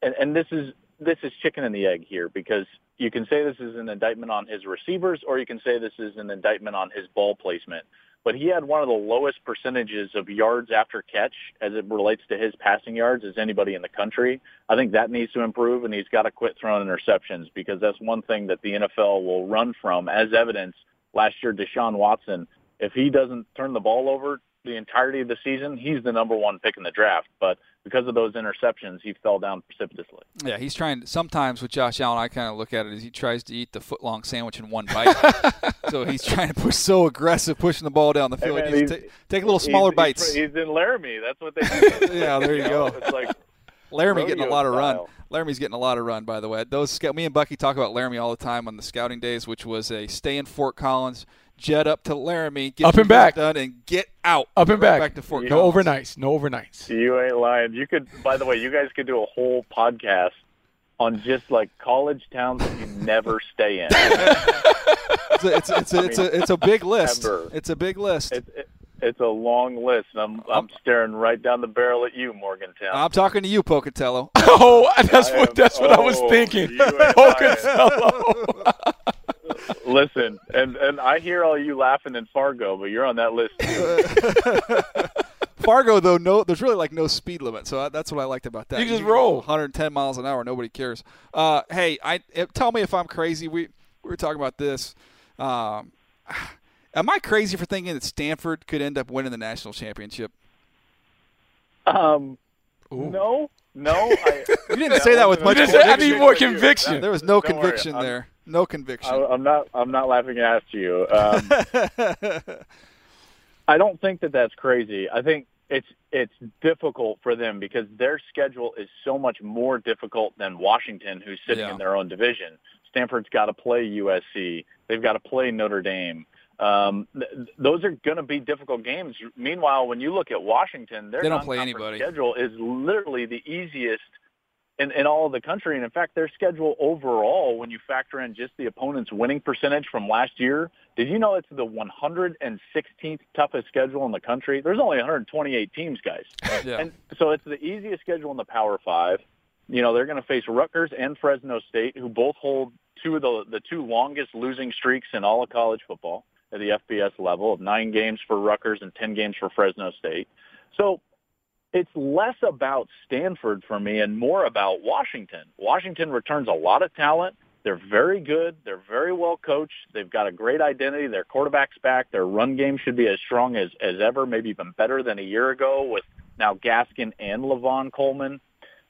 and, and this is this is chicken and the egg here because you can say this is an indictment on his receivers or you can say this is an indictment on his ball placement. But he had one of the lowest percentages of yards after catch as it relates to his passing yards as anybody in the country. I think that needs to improve and he's got to quit throwing interceptions because that's one thing that the NFL will run from as evidence. Last year, Deshaun Watson, if he doesn't turn the ball over the entirety of the season, he's the number one pick in the draft. But because of those interceptions, he fell down precipitously. Yeah, he's trying. Sometimes with Josh Allen, I kind of look at it as he tries to eat the foot long sandwich in one bite. [laughs] so he's trying to push so aggressive, pushing the ball down the field. Hey man, take, take, a little smaller he's, bites. He's, in Laramie. That's what they. [laughs] Do. yeah, there you, you go. It's like. Laramie getting a lot of style. run. Laramie's getting a lot of run, by the way. Those me and Bucky talk about Laramie all the time on the scouting days, which was a stay in Fort Collins, jet up to Laramie, get up and back done, and get out. Up and right back. back to Fort. No Collins. overnights. No overnights. You ain't lying. You could. By the way, you guys could do a whole podcast on just like college towns that you never stay in. it's, a, it's, a, it's, a, it's, a, it's a big list. Ever. It's a big list. It, it, it's a long list, and I'm I'm staring right down the barrel at you, Morgantown. I'm talking to you, Pocatello. [laughs] oh, that's I what am- that's what I was oh, thinking. you and I- [laughs] Pocatello. [laughs] [laughs] Listen, and and I hear all you laughing in Fargo, but you're on that list too. [laughs] Fargo, though, no, there's really like no speed limit, so that's what I liked about that. You just can go roll. 110 miles an hour, nobody cares. Uh, hey, I it, tell me if I'm crazy. We we were talking about this. Um, [sighs] am I crazy for thinking that Stanford could end up winning the national championship? Um, Ooh. no, no, I, [laughs] You didn't say that with much just I conviction. need more conviction. There was no Don't worry, conviction I'm- there. No conviction. I, I'm not. I'm not laughing at you. Um, [laughs] I don't think that that's crazy. I think it's it's difficult for them because their schedule is so much more difficult than Washington, who's sitting Yeah. in their own division. Stanford's got to play USC. They've got to play Notre Dame. Um, th- those are going to be difficult games. Meanwhile, when you look at Washington, their They don't play anybody. schedule is literally the easiest in, in all of the country. And in fact, their schedule overall, when you factor in just the opponent's winning percentage from last year, did you know it's the 116th toughest schedule in the country? There's only 128 teams, guys. Yeah. And so it's the easiest schedule in the Power Five. You know, they're going to face Rutgers and Fresno State, who both hold two of the, the two longest losing streaks in all of college football at the FBS level of nine games for Rutgers and 10 games for Fresno State. So it's less about Stanford for me and more about Washington. Washington returns a lot of talent. They're very good. They're very well coached. They've got a great identity. Their quarterback's back. Their run game should be as strong as, as ever, maybe even better than a year ago with now Gaskin and Lavon Coleman.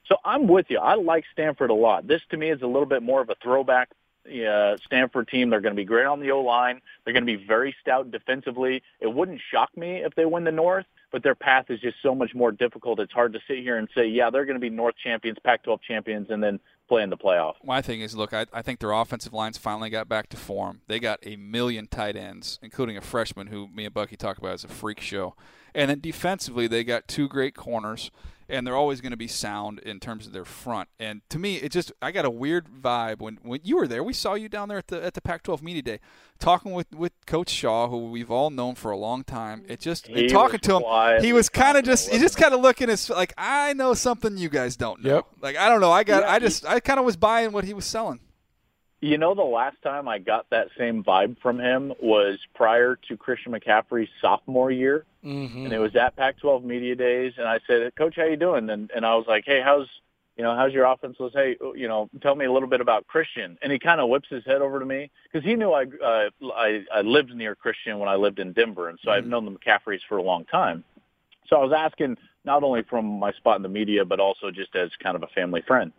So I'm with you. I like Stanford a lot. This to me is a little bit more of a throwback uh, Stanford team. They're going to be great on the O line. They're going to be very stout defensively. It wouldn't shock me if they win the North, but their path is just so much more difficult. It's hard to sit here and say, yeah, they're going to be North champions, Pac-12 champions, and then play in the playoff. My thing is, look, I, I think their offensive lines finally got back to form. They got a million tight ends, including a freshman who me and Bucky talk about as a freak show. And then defensively, they got two great corners and they're always going to be sound in terms of their front. And to me, it just I got a weird vibe when when you were there. We saw you down there at the at the Pac-12 media day, talking with with Coach Shaw, who we've all known for a long time. It just He talking to him, quiet. he was kind of just he just kind of looking as like I know something you guys don't know. Yep. Like I don't know. I got Yeah, I just I kind of was buying what he was selling. You know, the last time I got that same vibe from him was prior to Christian McCaffrey's sophomore year, Mm-hmm. and it was at Pac-12 media days. And I said, "Coach, how you doing?" And and I was like, "Hey, how's you know how's your offense?" Was hey, you know, tell me a little bit about Christian. And he kind of whips his head over to me because he knew I, uh, I I lived near Christian when I lived in Denver, and so I've known the McCaffreys for a long time. So I was asking not only from my spot in the media, but also just as kind of a family friend.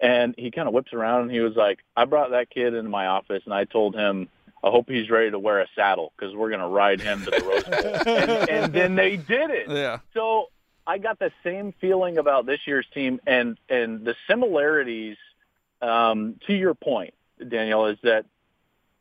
And he kind of whips around and he was like, I brought that kid into my office and I told him, I hope he's ready to wear a saddle because we're going to ride him to the Rose Bowl. [laughs] and, and then they did it. Yeah. So I got the same feeling about this year's team and, and the similarities um, to your point, Daniel, is that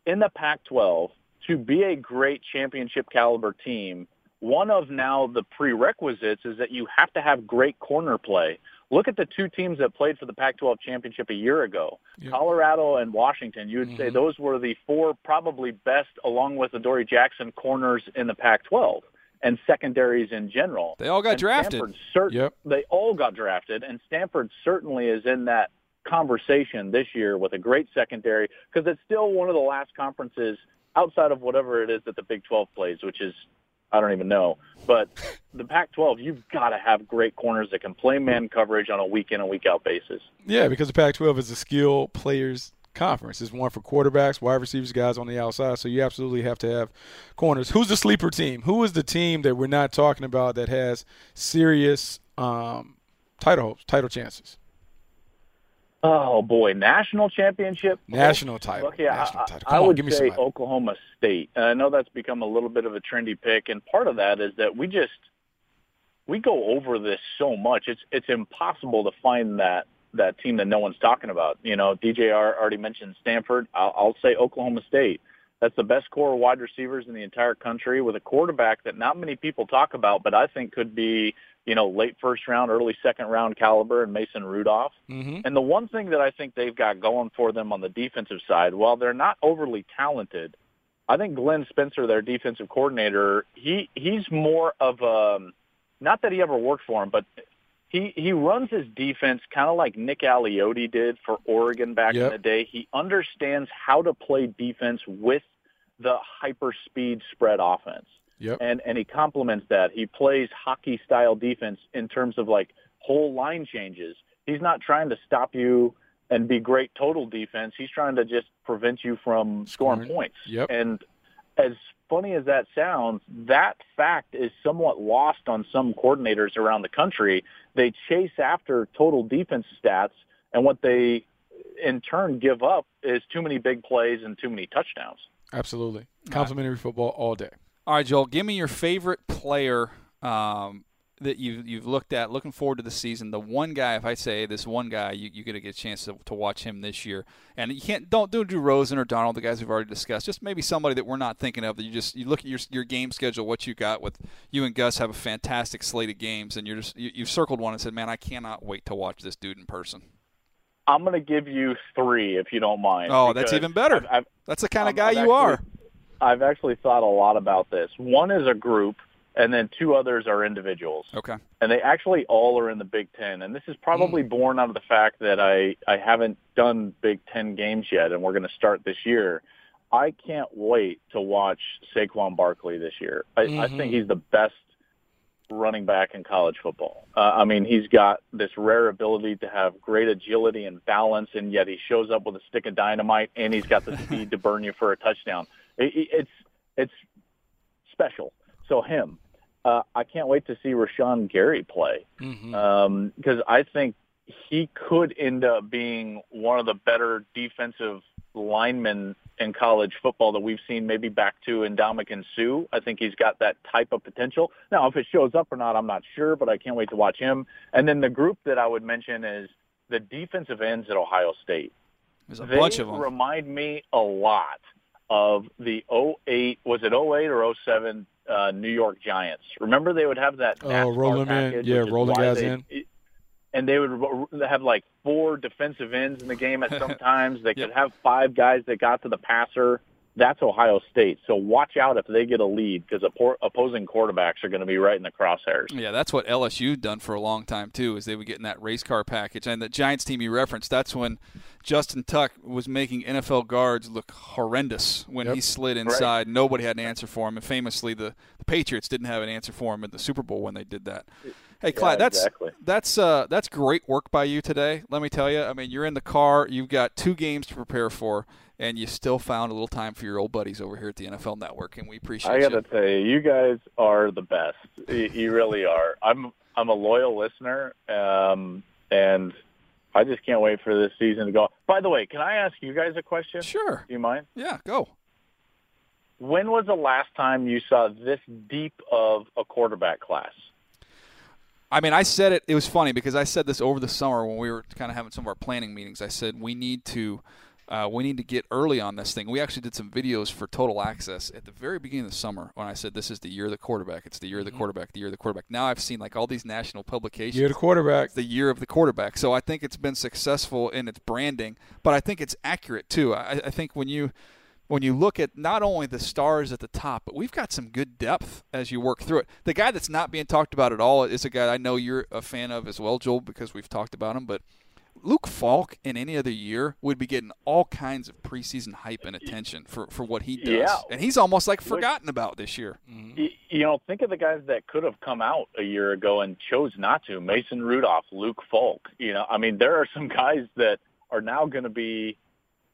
in the Pac-12, to be a great championship caliber team, one of now the prerequisites is that you have to have great corner play. Look at the two teams that played for the Pac-12 championship a year ago, Yep. Colorado and Washington. You would say Mhm. those were the four probably best, along with the Adoree' Jackson corners in the Pac-12 and secondaries in general. They all got And drafted. Stanford cer- Yep. They all got drafted, and Stanford certainly is in that conversation this year with a great secondary because it's still one of the last conferences outside of whatever it is that the Big 12 plays, which is I don't even know. But the Pac-12, you've got to have great corners that can play man coverage on a week in and week out basis. Yeah, because the Pac-12 is a skill players conference. It's one for quarterbacks, wide receivers, guys on the outside. So you absolutely have to have corners. Who's the sleeper team? Who is the team that we're not talking about that has serious um, title hopes, title chances? Oh boy, national championship, National title. Yeah, National I, title. I on, would give me say somebody. Oklahoma State. I know that's become a little bit of a trendy pick, and part of that is that we just we go over this so much. It's it's impossible to find that that team that no one's talking about. You know, DJR already mentioned Stanford. I'll, I'll say Oklahoma State. That's the best core of wide receivers in the entire country with a quarterback that not many people talk about, but I think could be, you know, late first round, early second round caliber and Mason Rudolph. Mhm. And the one thing that I think they've got going for them on the defensive side, while they're not overly talented, I think Glenn Spencer, their defensive coordinator, he he's more of a not that he ever worked for him, but he he runs his defense kind of like Nick Aliotti did for Oregon back Yep. in the day. He understands how to play defense with the hyper speed spread offense Yep. and and he complements that. He plays hockey style defense in terms of like whole line changes. He's not trying to stop you and be great total defense. He's trying to just prevent you from scoring Scoring. points. Yep. And as funny as that sounds, that fact is somewhat lost on some coordinators around the country. They chase after total defense stats, and what they in turn give up is too many big plays and too many touchdowns. Absolutely. Complimentary football all day. All right, Joel, give me your favorite player um, that you've you've looked at, looking forward to the season. The one guy, if I say this one guy, you you get to get a chance to, to watch him this year. And you can't don't don't do Rosen or Darnold, the guys we've already discussed. Just maybe somebody that we're not thinking of. That you just you look at your your game schedule, what you got with you and Gus have a fantastic slate of games, and you're just you, you've circled one and said, man, I cannot wait to watch this dude in person. I'm going to give you three if you don't mind. Oh, that's even better. I've, I've, that's the kind of um, guy I've you actually, are. I've actually thought a lot about this. One is a group, and then two others are individuals. Okay. And they actually all are in the Big Ten. And this is probably Mm. born out of the fact that I, I haven't done Big Ten games yet, and we're going to start this year. I can't wait to watch Saquon Barkley this year. I, I Mm-hmm. think he's the best running back in college football. Uh, I mean, he's got this rare ability to have great agility and balance, and yet he shows up with a stick of dynamite, and he's got the [laughs] speed to burn you for a touchdown. It, it, it's it's special. So him, uh, I can't wait to see Rashan Gary play because I think he could end up being one of the better defensive linemen in college football that we've seen maybe back to Ndamukong Suh. I think he's got that type of potential. Now, if it shows up or not, I'm not sure, but I can't wait to watch him. And then the group that I would mention is the defensive ends at Ohio State. There's a they bunch of them. remind me a lot of the 08, was it 08 or 07 uh, New York Giants. Remember they would have that Oh, roll 'em in. Yeah, is rolling guys they- in. And they would have like four defensive ends in the game at some [laughs] times. They could have five guys that got to the passer. That's Ohio State. So watch out if they get a lead because opposing quarterbacks are going to be right in the crosshairs. Yeah, that's what LSU done for a long time too. Is they would get in that race car package, and the Giants team you referenced. That's when Justin Tuck was making NFL guards look horrendous when he slid inside. Nobody had an answer for him, and famously, the, the Patriots didn't have an answer for him at the Super Bowl when they did that. Hey, Klatt, that's exactly. that's uh, that's great work by you today. Let me tell you. I mean, you're in the car. You've got two games to prepare for, and you still found a little time for your old buddies over here at the NFL Network, and we appreciate I got you. tell you, you guys are the best. You, you really are. I'm I'm a loyal listener, um, and I just can't wait for this season to go. By the way, can I ask you guys a question? Sure. Do you mind? Yeah, go. When was the last time you saw this deep of a quarterback class? I mean, I said it. It was funny because I said this over the summer when we were kind of having some of our planning meetings. I said we need to, uh, we need to get early on this thing. We actually did some videos for Total Access at the very beginning of the summer when I said this is the year of the quarterback. It's the year of the quarterback. The year of the quarterback. Now I've seen like all these national publications. You're the quarterback. It's the year of the quarterback. So I think it's been successful in its branding, but I think it's accurate too. I, I think when you when you look at not only the stars at the top, but we've got some good depth as you work through it. The guy that's not being talked about at all is a guy I know you're a fan of as well, Joel, because we've talked about him. But Luke Falk in any other year would be getting all kinds of preseason hype and attention for, for what he does. Yeah. And he's almost like forgotten about this year. Mm-hmm. Y- You know, think of the guys that could have come out a year ago and chose not to. Mason Rudolph, Luke Falk. You know, I mean, there are some guys that are now going to be,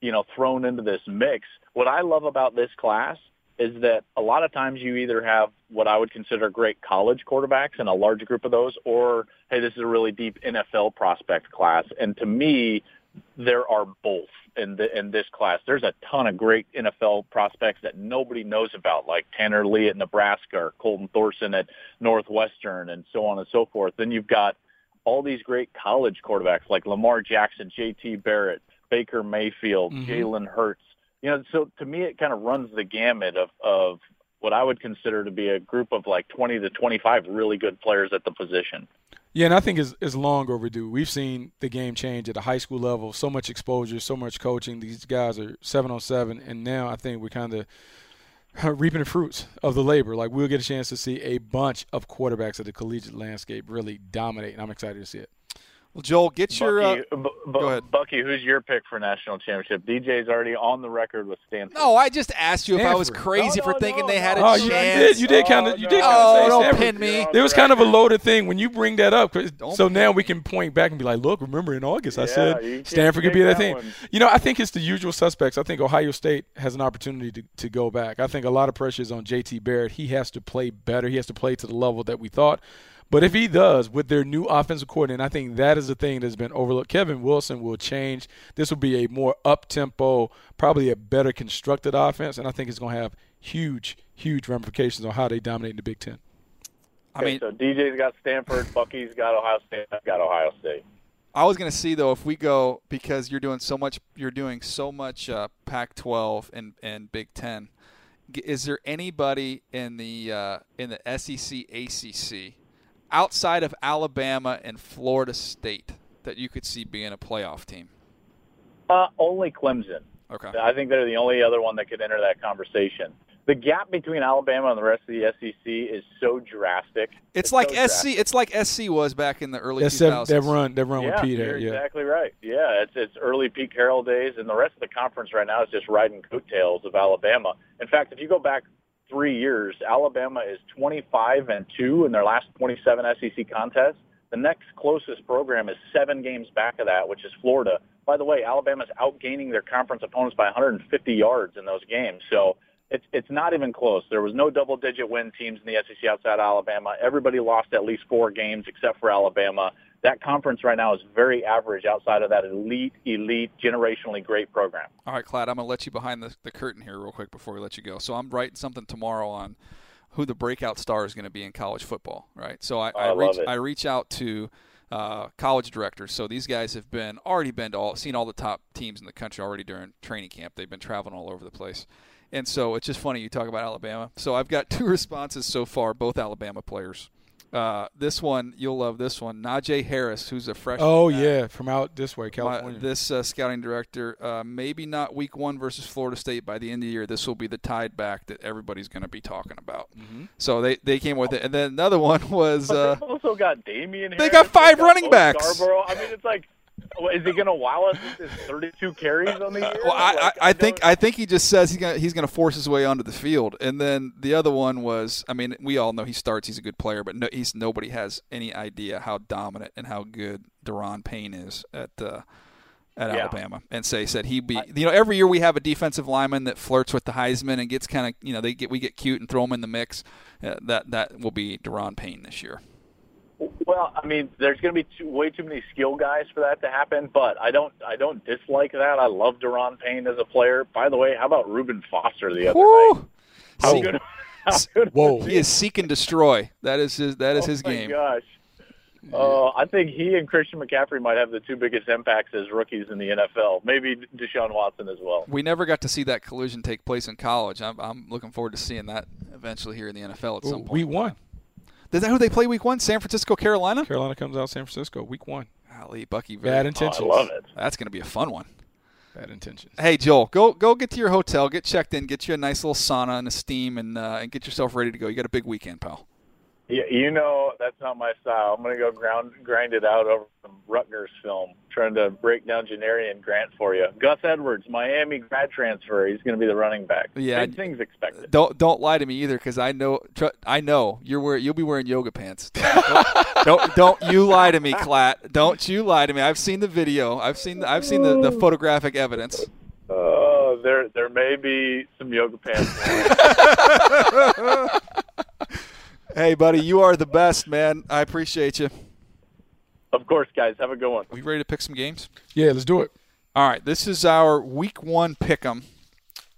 you know, thrown into this mix. What I love about this class is that a lot of times you either have what I would consider great college quarterbacks and a large group of those, or hey, this is a really deep NFL prospect class. And to me, there are both in the, in this class. There's a ton of great NFL prospects that nobody knows about, like Tanner Lee at Nebraska or Clayton Thorson at Northwestern, and so on and so forth. Then you've got all these great college quarterbacks like Lamar Jackson, J.T. Barrett, Baker Mayfield, mm-hmm. Jalen Hurts. You know, so to me, it kind of runs the gamut of of what I would consider to be a group of like 20 to 25 really good players at the position. Yeah, and I think it's, it's long overdue. We've seen the game change at a high school level, so much exposure, so much coaching. These guys are seven on seven, and now I think we're kind of reaping the fruits of the labor. Like we'll get a chance to see a bunch of quarterbacks at the collegiate landscape really dominate, and I'm excited to see it. Well, Joel, get your. Uh, Bucky, Bu- Bu- go ahead. Bucky, who's your pick for national championship? DJ's already on the record with Stanford. no, I just asked you if I was crazy No, for thinking no, they had a no. Oh, chance. you did. You did kind of. You did kind of Oh, say don't Stanford. pin me. It was kind of a loaded thing when you bring that up. 'cause- Don't So now we can point back and be like, look, remember in August I said Stanford could be that that thing. one. You know, I think it's the usual suspects. I think Ohio State has an opportunity to, to go back. I think a lot of pressure is on JT Barrett. He has to play better. He has to play to the level that we thought. But if he does, with their new offensive coordinator, I think that is the thing that's been overlooked. Kevin Wilson will change. This will be a more up tempo, probably a better constructed offense, and I think it's going to have huge, huge ramifications on how they dominate in the Big Ten. I Okay, mean, so DJ's got Stanford, Bucky's got Ohio State, I've got Ohio State. I was going to see though if we go because you're doing so much, you're doing so much uh, Pac-12 and and Big Ten. Is there anybody in the uh, in the SEC, ACC, outside of Alabama and Florida State that you could see being a playoff team? Uh, only Clemson. Okay. I think they're the only other one that could enter that conversation. The gap between Alabama and the rest of the SEC is so drastic. It's, like so SC. drastic. It's like SC was back in the early That's 2000s. that, that run. That run yeah, with Pete you're. Yeah. exactly right. Yeah, it's it's early Pete Carroll days, and the rest of the conference right now is just riding coattails of Alabama. In fact, if you go back three years, Alabama is 25 and two in their last 27 SEC contests. The next closest program is seven games back of that, which is Florida. By the way, Alabama's outgaining their conference opponents by 150 yards in those games. So it's it's not even close. There was no double-digit win teams in the SEC outside Alabama. Everybody lost at least four games except for Alabama. That conference right now is very average outside of that elite, elite, generationally great program. All right, Klatt, I'm going to let you behind the, the curtain here real quick before we let you go. So I'm writing something tomorrow on who the breakout star is going to be in college football, right? So I, I love reach. I reach out to uh, college directors. So these guys have been already been to all seen all the top teams in the country already during training camp. They've been traveling all over the place. And so it's just funny you talk about Alabama. So I've got [laughs] two responses so far, both Alabama players. Uh, this one you'll love. This one, Najee Harris, who's a freshman. Oh back. yeah, from out this way, My- California. this uh, scouting director, uh, maybe not week one versus Florida State. By the end of the year, this will be the tide back that everybody's going to be talking about. Mm-hmm. So they, they came with it. And then another [laughs] one was uh, they've also got Damian. They got five they've got running backs. Scarbrough. I mean, it's like, what, is he going to wow us with his 32 carries on the year? well, I, Like, I, I think I think he just says he's gonna he's gonna force his way onto the field. And then the other one was, I mean, we all know he starts. He's a good player, but no, he's nobody has any idea how dominant and how good Da'Ron Payne is at uh, at Yeah. Alabama. And say said he be you know every year we have a defensive lineman that flirts with the Heisman and gets kind of you know they get we get cute and throw him in the mix. Uh, that that will be Da'Ron Payne this year. Well, I mean, there's going to be too, way too many skill guys for that to happen, but I don't I don't dislike that. I love Da'Ron Payne as a player. By the way, how about Reuben Foster the other night? Woo! How Oh. good, [laughs] how good Whoa. He is seek and destroy. That is his that is oh his my game. Gosh. Uh, I think he and Christian McCaffrey might have the two biggest impacts as rookies in the NFL. Maybe Deshaun Watson as well. We never got to see that collision take place in college. I'm, I'm looking forward to seeing that eventually here in the NFL at some Ooh, point. week one. Is that who they play week one? San Francisco, Carolina? Carolina comes out San Francisco, week one. Golly, Bucky. Very, Bad Oh, I love it. That's going to be a fun one. Bad intentions. Hey, Joel, go go get to your hotel, get checked in, get you a nice little sauna and a steam, and uh, and get yourself ready to go. You got a big weekend, pal. You, you know that's not my style. I'm going to go ground, grind it out over some Rutgers film, trying to break down Janarion Grant for you. Gus Edwards, Miami grad transfer. He's going to be the running back. Yeah. Big things expected. Don't don't lie to me either, because I know tr- I know you're wear, you'll be wearing yoga pants. [laughs] Don't, don't don't you lie to me, Klatt. Don't you lie to me. I've seen the video. I've seen the, I've seen the, the photographic evidence. Uh, there there may be some yoga pants. [laughs] Hey, buddy, you are the best, man. I appreciate you. of course, guys. Have a good one. We ready to pick some games? Yeah, let's do it. All right, this is our week one pick'em,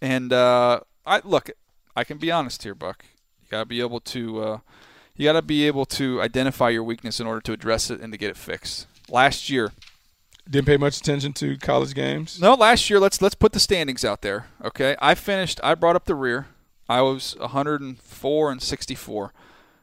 and uh, I look. I can be honest here, Buck. You gotta be able to. Uh, you gotta be able to identify your weakness in order to address it and to get it fixed. Last year, Didn't pay much attention to college games. no, last year. Let's let's put the standings out there. Okay, I finished. I brought up the rear. I was 104 and 64.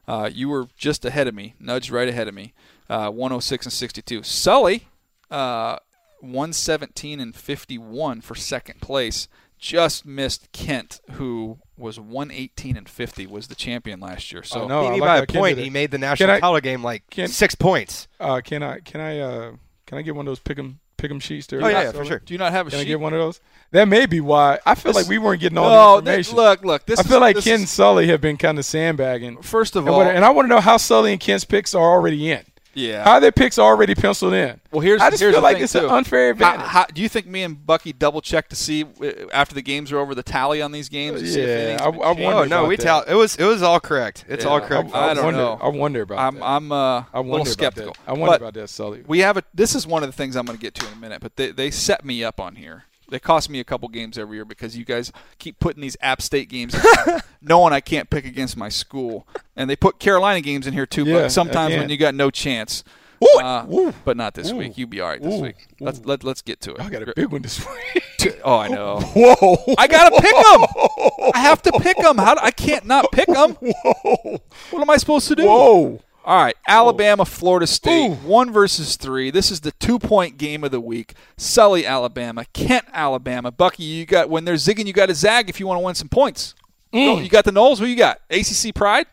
Uh, you were just ahead of me, nudged right ahead of me, uh, 106 and 62. Sully, uh, 117 and 51 for second place. Just missed Kent, who was 118 and 50, was the champion last year. So I know. Maybe like by a point, he made the national I- title game like can- six points. Uh, can I can I uh, can I get one of those pick'em pick'em sheets there? Oh yeah, yeah, for sure. do you not have a sheet? Can I get one of those? That may be why I feel This- like we weren't getting all no, the th- information. look, look. This I is- feel like this Kent and is- Sully have been kind of sandbagging. First of And, all, what- and I want to know how Sully and Kent's picks are already in. Yeah. How are their picks already penciled in? Well, here's I just here's feel the like thing, it's too. an unfair advantage. how, do you think me and Bucky double check to see uh, after the games are over the tally on these games? to see if Yeah, I- I wonder Oh no, about we that. tell it was it was all correct. It's Yeah, all I- correct. I don't wonder, know. I wonder about I'm that. I'm uh, I a wonder little skeptical. That. I wonder But about that, Sully. We have a. This is one of the things I'm going to get to in a minute. But they they set me up on here. They cost me a couple games every year because you guys keep putting these App State games, in, [laughs] knowing I can't pick against my school, and they put Carolina games in here too. Yeah, but sometimes when you got no chance. Ooh, Uh, ooh, but not this Ooh. week. You'll be all right this week. Let's let let's get to it. I got a big one this week. Oh, I know. [laughs] Whoa! I gotta pick them. I have to pick them. How do, I can't not pick them. [laughs] Whoa! What am I supposed to do? Whoa! All right, Alabama, Florida State, one versus three. This is the two-point game of the week. Sully, Alabama, Kent, Alabama. Bucky, you got when they're zigging, you got to zag if you want to win some points. Mm. Oh, you got the Noles. Who you got? ACC Pride.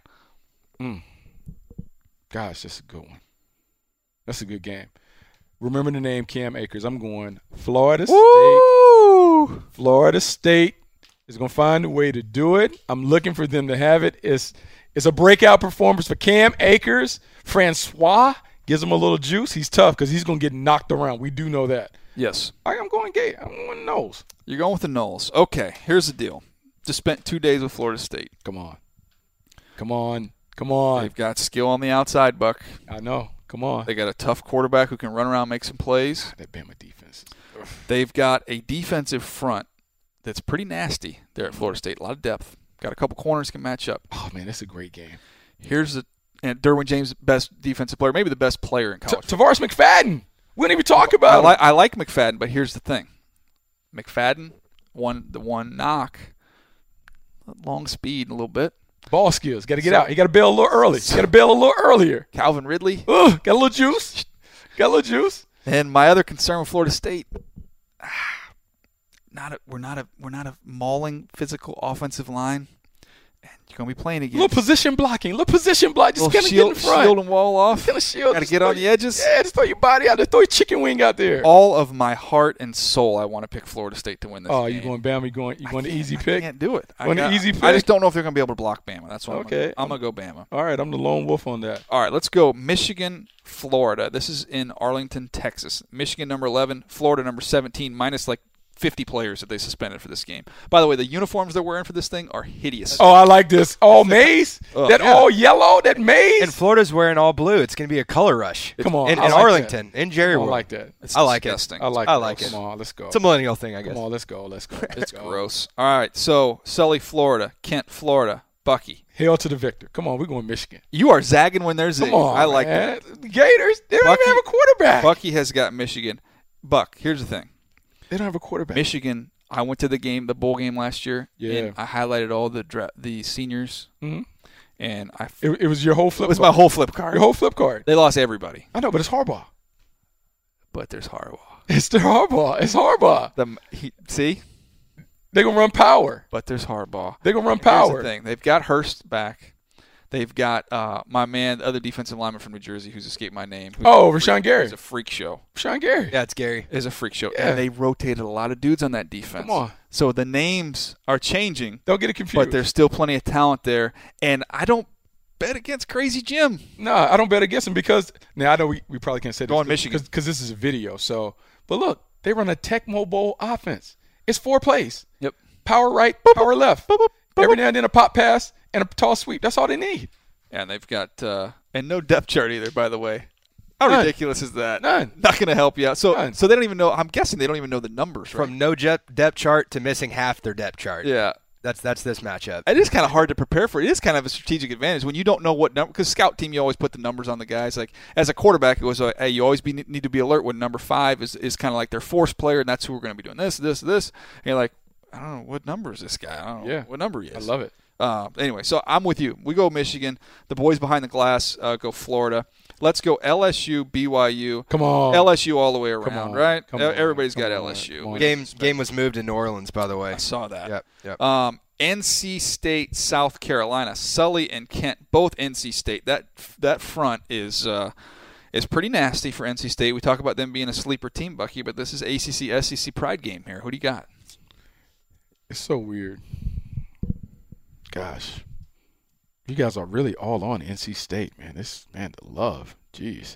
Mm. Gosh, that's a good one. That's a good game. Remember the name Cam Akers. I'm going Florida State. Woo! Florida State is going to find a way to do it. I'm looking for them to have it. It's it's a breakout performance for Cam Akers. Francois gives him a little juice. He's tough because he's going to get knocked around. We do know that. Yes, I, I'm going gay. I'm going nose. you're going with the Noles. Okay, here's the deal. Just spent two days with Florida State. Come on. Come on. Come on. They've got skill on the outside, Buck. I know. Come on. They got a tough quarterback who can run around, make some plays. That Bama defense. They've got a defensive front that's pretty nasty there at Florida State. A lot of depth. Got a couple corners can match up. Oh, man, that's a great game. Here's the and Derwin James, best defensive player, maybe the best player in T- college. Tarvarus McFadden. We didn't even talk I, about li- him. I like McFadden, but here's the thing: McFadden, one the one knock, long speed a little bit. Ball skills. Got to get So- out. You got to bail a little early. You got to bail a little earlier. Calvin Ridley, Ugh, got a little juice. [laughs] Got a little juice. and my other concern with Florida State. Ah, Not a, we're not a we're not a mauling physical offensive line, and you're gonna be playing against little position blocking. Little position block. Just gonna shield, get in front. shield and wall off. Gonna shield. Got to get on the edges. Yeah, just throw your body out there. Throw your chicken wing out there. All of my heart and soul, I want to pick Florida State to win this. Oh, game. you going Bama? You going? You I going the easy I pick? can't do it. I, Going the got- easy I just don't know if they're going to be able to block Bama. That's what Okay. I'm going to go Bama. All right, I'm the lone wolf on that. All right, let's go. Michigan, Florida. This is in Arlington, Texas. Michigan number 11, Florida number 17, minus like 50 players that they suspended for this game. By the way, the uniforms they're wearing for this thing are hideous. Oh, I like this. All maize. Ugh. that Yeah. all yellow. That maize. And Florida's wearing all blue. It's going to be a color rush. Come on, In, I in like Arlington, in Jerry oh, I World. like that. It's I like it. I like. I that. like it. Come on, let's go. It's a millennial thing, I guess. Come on, let's go. Let's go. [laughs] Let's It's go. gross. All right, so Sully, Florida, Kent, Florida, Bucky. Hail to the victor. Come on, we're going Michigan. You are zagging when there's Come on, I like man. that. Gators. They don't Bucky- even have a quarterback. Bucky has got Michigan. Buck, here's the thing. They don't have a quarterback. Michigan. I went to the game, the bowl game last year. Yeah. And I highlighted all the dra- the seniors, Mhm. and I f- It, it was your whole flip. it flip. was card. my whole flip card. Your whole flip card. They lost everybody, I know, but it's Harbaugh. but there's Harbaugh. It's the Harbaugh. It's Harbaugh. The he, see, They're gonna run power. but there's Harbaugh. They're gonna run And here's power. the thing: they've got Hurst back. They've got uh, my man, the other defensive lineman from New Jersey, who's escaped my name. Oh, a freak- Rashan Gary. He's a freak show. Sean Gary. Yeah, it's Gary. Is a freak show, Yeah. and they rotated a lot of dudes on that defense. Come on. So the names are changing, Don't get it confused. but there's still plenty of talent there, and I don't bet against Crazy Jim. No, I don't bet against him because now I know we, we probably can't say this Go on, Michigan. because this is a video. So, but look, they run a Tecmo Bowl offense. It's four plays: Yep. power right, power left. Every now and then a pop pass and a tall sweep. That's all they need. And they've got uh, and no depth chart either, by the way. How None. ridiculous is that? None. Not going to help you out. So, None. so they don't even know. I'm guessing they don't even know the numbers, right? From no jet depth chart to missing half their depth chart. yeah. That's that's this matchup. It is kind of hard to prepare for. It is kind of a strategic advantage when you don't know what number. Because scout team, you always put the numbers on the guys. Like as a quarterback, it was, uh, hey, you always be, need to be alert when number five is, is kind of like their force player, and that's who we're going to be doing this, this, this. And you're like, I don't know what number is this guy. I don't know Yeah. what number he is. I love it. Uh, anyway, so I'm with you. We go Michigan. The boys behind the glass uh, go Florida. Let's go LSU, BYU. Come on. LSU all the way Come around, on. right? Come on. Everybody's Come got on. LSU. Come on. We Game game was moved to New Orleans, by the way. I saw that. Yep. Yep. Um, NC State, South Carolina, Sully and Kent, both NC State. That that front is uh, is pretty nasty for NC State. We talk about them being a sleeper team, Bucky, but this is ACC SEC pride game here. Who do you got? It's so weird. Gosh, you guys are really all on NC State, man. This man, the love. Jeez,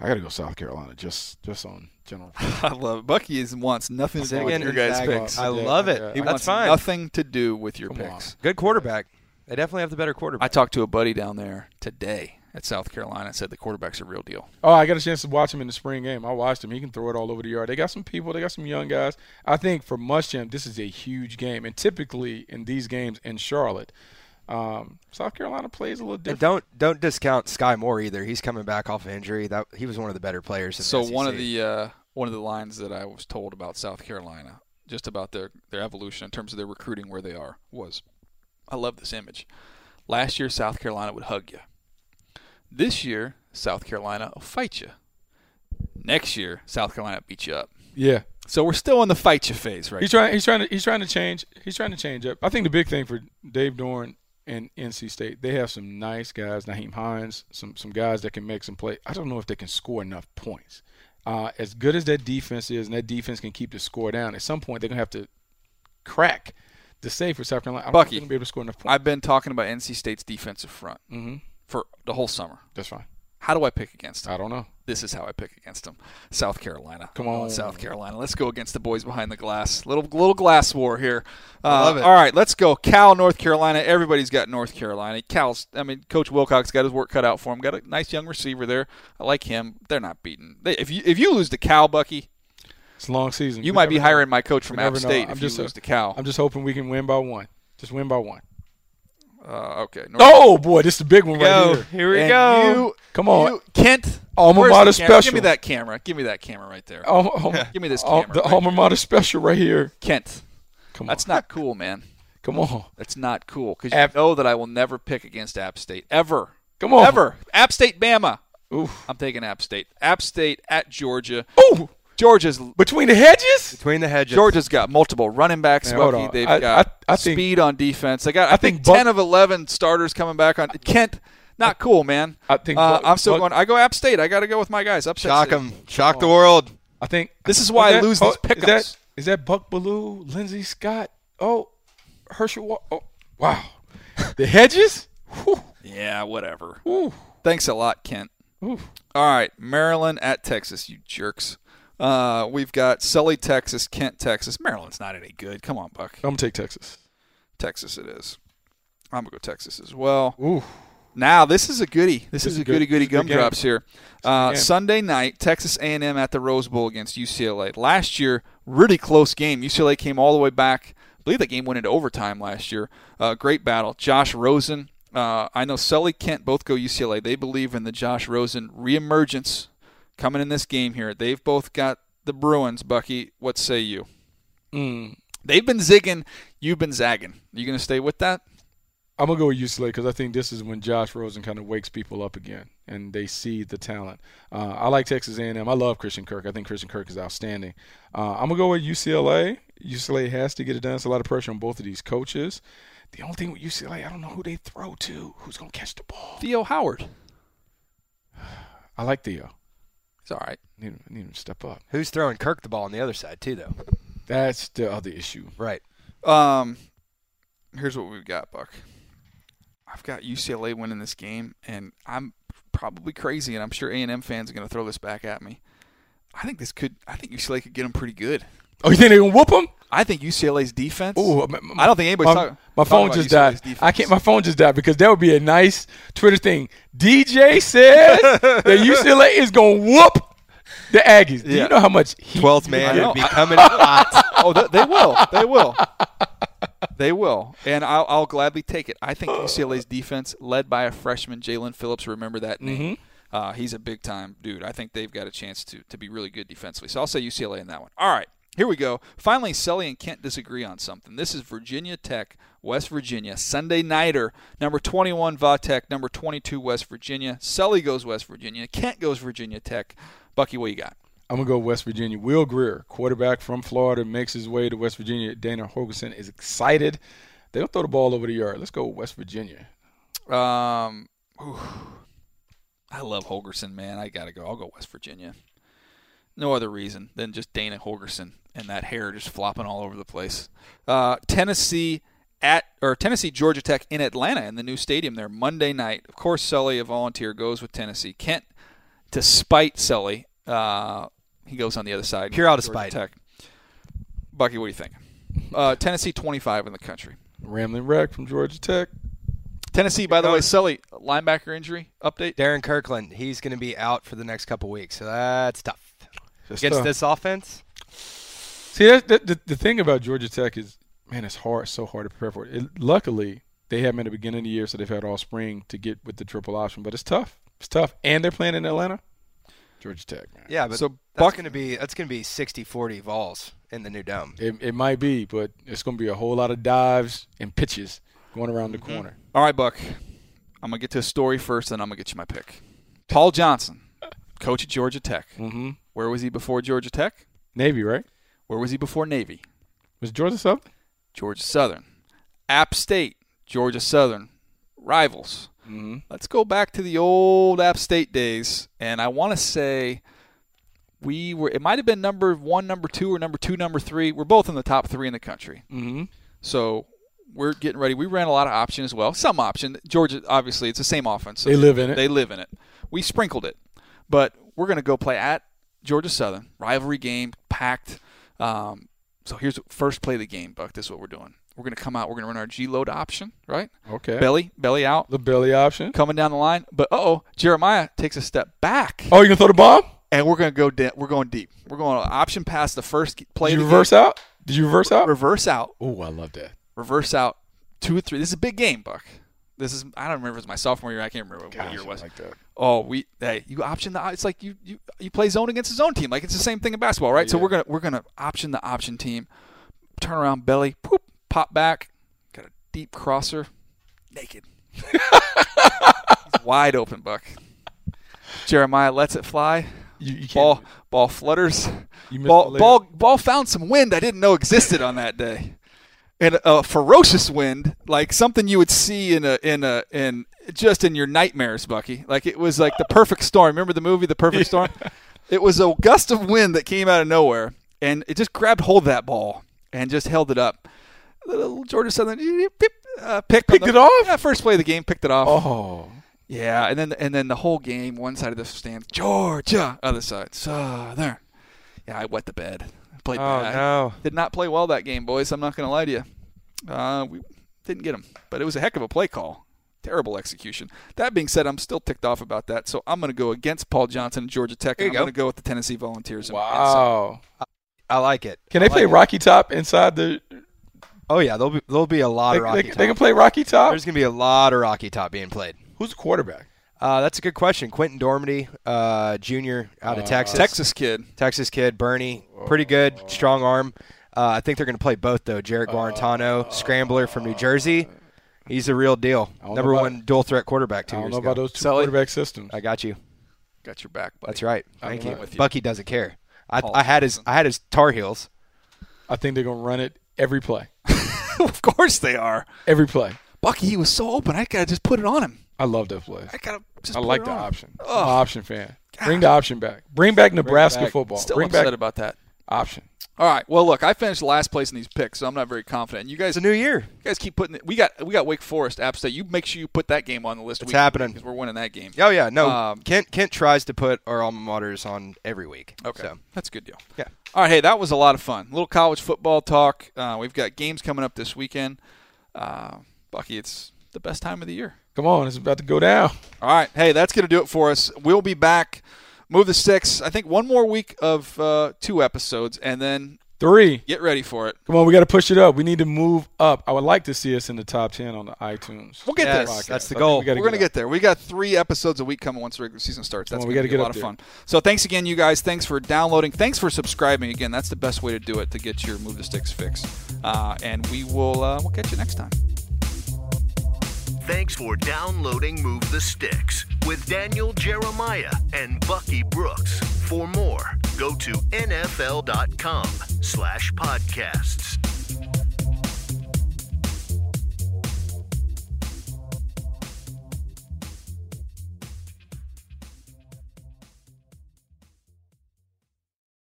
I got to go South Carolina just just on general. [laughs] I love it. Bucky is, wants nothing to do with your guys' picks. I love it. yeah. He That's wants fine. nothing to do with your Come on. picks. Good quarterback. They definitely have the better quarterback. I talked to a buddy down there today at South Carolina and said the quarterback's a real deal. Oh, I got a chance to watch him in the spring game. I watched him. He can throw it all over the yard. They got some people. They got some young guys. I think for Muschamp, this is a huge game. And typically in these games in Charlotte, um, South Carolina plays a little and different. don't don't discount Skai Moore either. He's coming back off of injury. That he was one of the better players. In So the one of the uh, one of the lines that I was told about South Carolina, just about their their evolution in terms of their recruiting where they are, was I love this image. Last year South Carolina would hug you. This year, South Carolina will fight you. Next year, South Carolina beat you up. Yeah. So we're still in the fight you phase, right? He's trying. He's trying to. He's trying to change. He's trying to change up. I think the big thing for Dave Doeren and NC State, they have some nice guys. Nyheim Hines, some some guys that can make some play. I don't know if they can score enough points. Uh, as good as that defense is, and that defense can keep the score down, at some point they're gonna have to crack the safe for South Carolina. I don't Bucky, think they're gonna be able to score enough points. I've been talking about NC State's defensive front mm-hmm. For the whole summer. That's fine. How do I pick against them? I don't know. This is how I pick against them. South Carolina. Come on. South Carolina. Let's go against the boys behind the glass. Little little glass war here. Uh, love it. All right, let's go. Cal, North Carolina. Everybody's got North Carolina. Cal's. I mean, Coach Wilcox got his work cut out for him. Got a nice young receiver there. I like him. They're not beaten. They, if you if you lose to Cal, Bucky, It's a long season. you We might be never know. hiring my coach from App know. State I'm if just you a- lose to Cal. I'm just hoping we can win by one. Just win by one. Uh, okay. North- Oh boy, this is the big one right Go. here. Here we And go. You, Come on. you- Kent. Alma mater special. Give me that camera. Give me that camera right there. Alma, alma, [laughs] Give me this al- camera the right alma mater special right here. Kent. Come on. That's not cool, man. [laughs] Come on. That's not cool because you App- know that I will never pick against App State ever. Come on. Ever. App State, Bama. Oof. I'm taking App State. App State at Georgia. Ooh. Georgia's Between the hedges? Between the hedges. Georgia's got multiple running backs. Man, hold Bucky. on. They've I- got I- I think- speed on defense. They got I, I think, think Buck- ten of eleven starters coming back on Kent. Not cool, man. I think uh, Buck- I'm still Buck- going. I go App State. I got to go with my guys. Upset Shock them. Shock the world. I think This is why I that- lose these oh, Is that, is that Buck Belue, Lindsay Scott? Oh, Herschel. Oh, wow. the hedges? Whew. Yeah, whatever. Ooh. Thanks a lot, Kent. Ooh. All right, Maryland at Texas, you jerks. Uh, we've got Sully, Texas, Kent, Texas. Maryland's not any good. Come on, Buck. I'm going to take Texas. Texas it is. I'm gonna go Texas as well. Ooh. Now this is a goodie. This, is, is a a good- goody goody this is a good game. gumdrops here. Uh. Sunday night, Texas A&M at the Rose Bowl against UCLA. Last year, really close game. UCLA came all the way back. I believe that game went into overtime last year. Uh, great battle. Josh Rosen. Uh, I know Sully Kent both go UCLA. They believe in the Josh Rosen reemergence coming in this game here. They've both got the Bruins. Bucky, what say you? Mm. They've been zigging. You've been zagging. You going to stay with that? I'm gonna go with UCLA because I think this is when Josh Rosen kind of wakes people up again, and they see the talent. Uh, I like Texas A&M. I love Christian Kirk. I think Christian Kirk is outstanding. Uh, I'm gonna go with UCLA. UCLA has to get it done. It's a lot of pressure on both of these coaches. The only thing with UCLA, I don't know who they throw to. Who's gonna catch the ball? Theo Howard. I like Theo. It's all right. I need, him- need him to step up. Who's throwing Kirk the ball on the other side too, though? That's the other issue. Right. Um, here's what we've got, Buck. I've got UCLA winning this game, and I'm probably crazy, and I'm sure A&M fans are going to throw this back at me. I think this could. I think UCLA could get them pretty good. Oh, you think they're gonna whoop him? I think UCLA's defense. Ooh, I don't think anybody's my, talking. my phone about just UCLA's died. defense. I can't. My phone just died because that would be a nice Twitter thing. DJ says [laughs] that UCLA is gonna whoop the Aggies. Do you know how much Twelfth man know. would be coming hot. [laughs] oh, they, they will. They will. [laughs] They will, and I'll, I'll gladly take it. I think UCLA's defense, led by a freshman, Jaelan Phillips, remember that name. Uh, he's a big time dude. I think they've got a chance to to be really good defensively. So I'll say UCLA in that one. All right, here we go. Finally, Sully and Kent disagree on something. This is Virginia Tech, West Virginia, Sunday nighter. Number 21 Va Tech. number 22 West Virginia. Sully goes West Virginia. Kent goes Virginia Tech. Bucky, what you got? I'm gonna go West Virginia. Will Grier, quarterback from Florida, makes his way to West Virginia. Dana Holgorsen is excited. They don't throw the ball over the yard. Let's go West Virginia. Um, ooh. I love Holgorsen, man. I gotta go. I'll go West Virginia. No other reason than just Dana Holgorsen and that hair just flopping all over the place. Uh, Tennessee at or Tennessee Georgia Tech in Atlanta in the new stadium there Monday night. Of course, Sully, a volunteer, goes with Tennessee. Kent, to spite Sully, uh, he goes on the other side. Pure out of Georgia spite. Tech. Bucky, what do you think? Uh, Tennessee 25 in the country. Ramblin' Wreck from Georgia Tech. Tennessee, by the way. Sully, linebacker injury update. Darrin Kirkland, he's going to be out for the next couple weeks, so that's tough. That's Against tough. this offense, See, that's, that, the, the thing about Georgia Tech is, man, it's hard, so hard to prepare for it. it. Luckily, they have them at the beginning of the year, so they've had all spring to get with the triple option. But it's tough. It's tough, and they're playing in Atlanta. Georgia Tech, man. yeah, but So that's Buck- going to be that's going to be 60-40 Vols in the new dome. It, it might be, but it's going to be a whole lot of dives and pitches going around the mm-hmm. corner. All right, Buck. I'm gonna get to a story first, then I'm gonna get you my pick. Paul Johnson, coach at Georgia Tech. Mm-hmm. Where was he before Georgia Tech? Navy, right? Where was he before Navy? Was Georgia Southern? Georgia Southern. App State, Georgia Southern, rivals. Mm-hmm. Let's go back to the old App State days, and I want to say we were. It might have been number one, number two, or number two, number three. We're both in the top three in the country. Mm-hmm. So we're getting ready. We ran a lot of option as well. Some option. Georgia, obviously, it's the same offense. So They live in it. They live in it. We sprinkled it, but we're going to go play at Georgia Southern rivalry game, packed. Um, so here's first play of the game, Buck. This is what we're doing. We're going to come out. We're going to run our G load option, right? Okay. Belly, belly out, The belly option. coming down the line. But oh, Jeremiah takes a step back, Oh, you're gonna throw the bomb? and we're going to go. De- we're going deep. We're going option past the first play. Did you reverse game. out? Did you reverse out? Reverse out. Oh, I love that. reverse out two or three. This is a big game, Buck. This is I don't remember if it was my sophomore year. I can't remember what year it was. like that. Oh, we hey, you option the it's like you you you play zone against his own team. Like it's the same thing in basketball, right? So we're gonna we're gonna option the option team, turn around belly, poop, pop back, got a deep crosser, naked, [laughs] wide open, Buck. Jeremiah lets it fly. You, you can't. Ball ball flutters. You Ball ball ball found some wind I didn't know existed on that day. And a ferocious wind, like something you would see in a in a in just in your nightmares, Bucky. Like it was like the perfect storm. Remember the movie The Perfect Storm? [laughs] It was a gust of wind that came out of nowhere, and it just grabbed hold of that ball and just held it up. Little Georgia Southern uh, picked Picked the- it off? Yeah, first play of the game, picked it off. Oh, Yeah, and then and then the whole game, one side of the stand, Georgia, other side, Southern. Yeah, I wet the bed. I played Oh bad. no. Did not play well that game, boys. I'm not going to lie to you. Uh, we didn't get him, but it was a heck of a play call. Terrible execution. That being said, I'm still ticked off about that, so I'm going to go against Paul Johnson and Georgia Tech. And I'm going to go with the Tennessee Volunteers. and- and wow. I like it. Can I they play it. Rocky Top inside the? Oh yeah, there'll be there'll be a lot They, of Rocky they, Top. they can play Rocky Top. There's gonna be a lot of Rocky Top being played. Who's the quarterback? Uh, that's a good question. Quentin Dormady, uh, junior out of Uh, Texas. Texas kid. Texas kid, Bernie, pretty good, strong arm. Uh, I think they're going to play both though. Jarrett Guarantano, scrambler from New Jersey. He's a real deal. I don't know Number about- one dual threat quarterback two I don't years know ago. about those two Sully? quarterback systems. I got you. Got your back, buddy. That's right. I'm Thank you. with you. Bucky doesn't care. I, I had his I had his Tar Heels. I think they're gonna run it every play. [laughs] of course they are. Every play. Bucky, he was so open. I got to just put it on him. I love that play. I got to just I like the on option. I'm Ugh. an option fan. Bring the option back. Bring back Nebraska back. football. Still Bring upset back about that. option. All right. Well, look, I finished last place in these picks, so I'm not very confident. You guys, It's a new year. you guys keep putting it. We got we got Wake Forest, App State. You make sure you put that game on the list. It's week to week, we're winning that game. Oh yeah, no. Um, Kent Kent tries to put our alma maters on every week. Okay, So, that's a good deal. yeah. All right. Hey, that was a lot of fun. little college football talk. Uh, we've got games coming up this weekend. Uh, Bucky, it's the best time of the year. Come on, it's about to go down. All right. Hey, that's going to do it for us. We'll be back. Move the six. I think one more week of uh, two episodes, and then Three. get ready for it. Come on, we got to push it up. We need to move up. I would like to see us in the top ten on the iTunes. We'll get Yes, there. that's the goal. we we're going to up. get there. We got three episodes a week coming once the regular season starts. That's on, we going to gotta be a lot of fun. So thanks again, you guys. Thanks for downloading. Thanks for subscribing. Again, that's the best way to do it to get your Move the Sticks fix. Uh, and we will uh, we'll catch you next time. Thanks for downloading Move the Sticks with Daniel Jeremiah and Bucky Brooks. For more, go to nfl.com slash podcasts.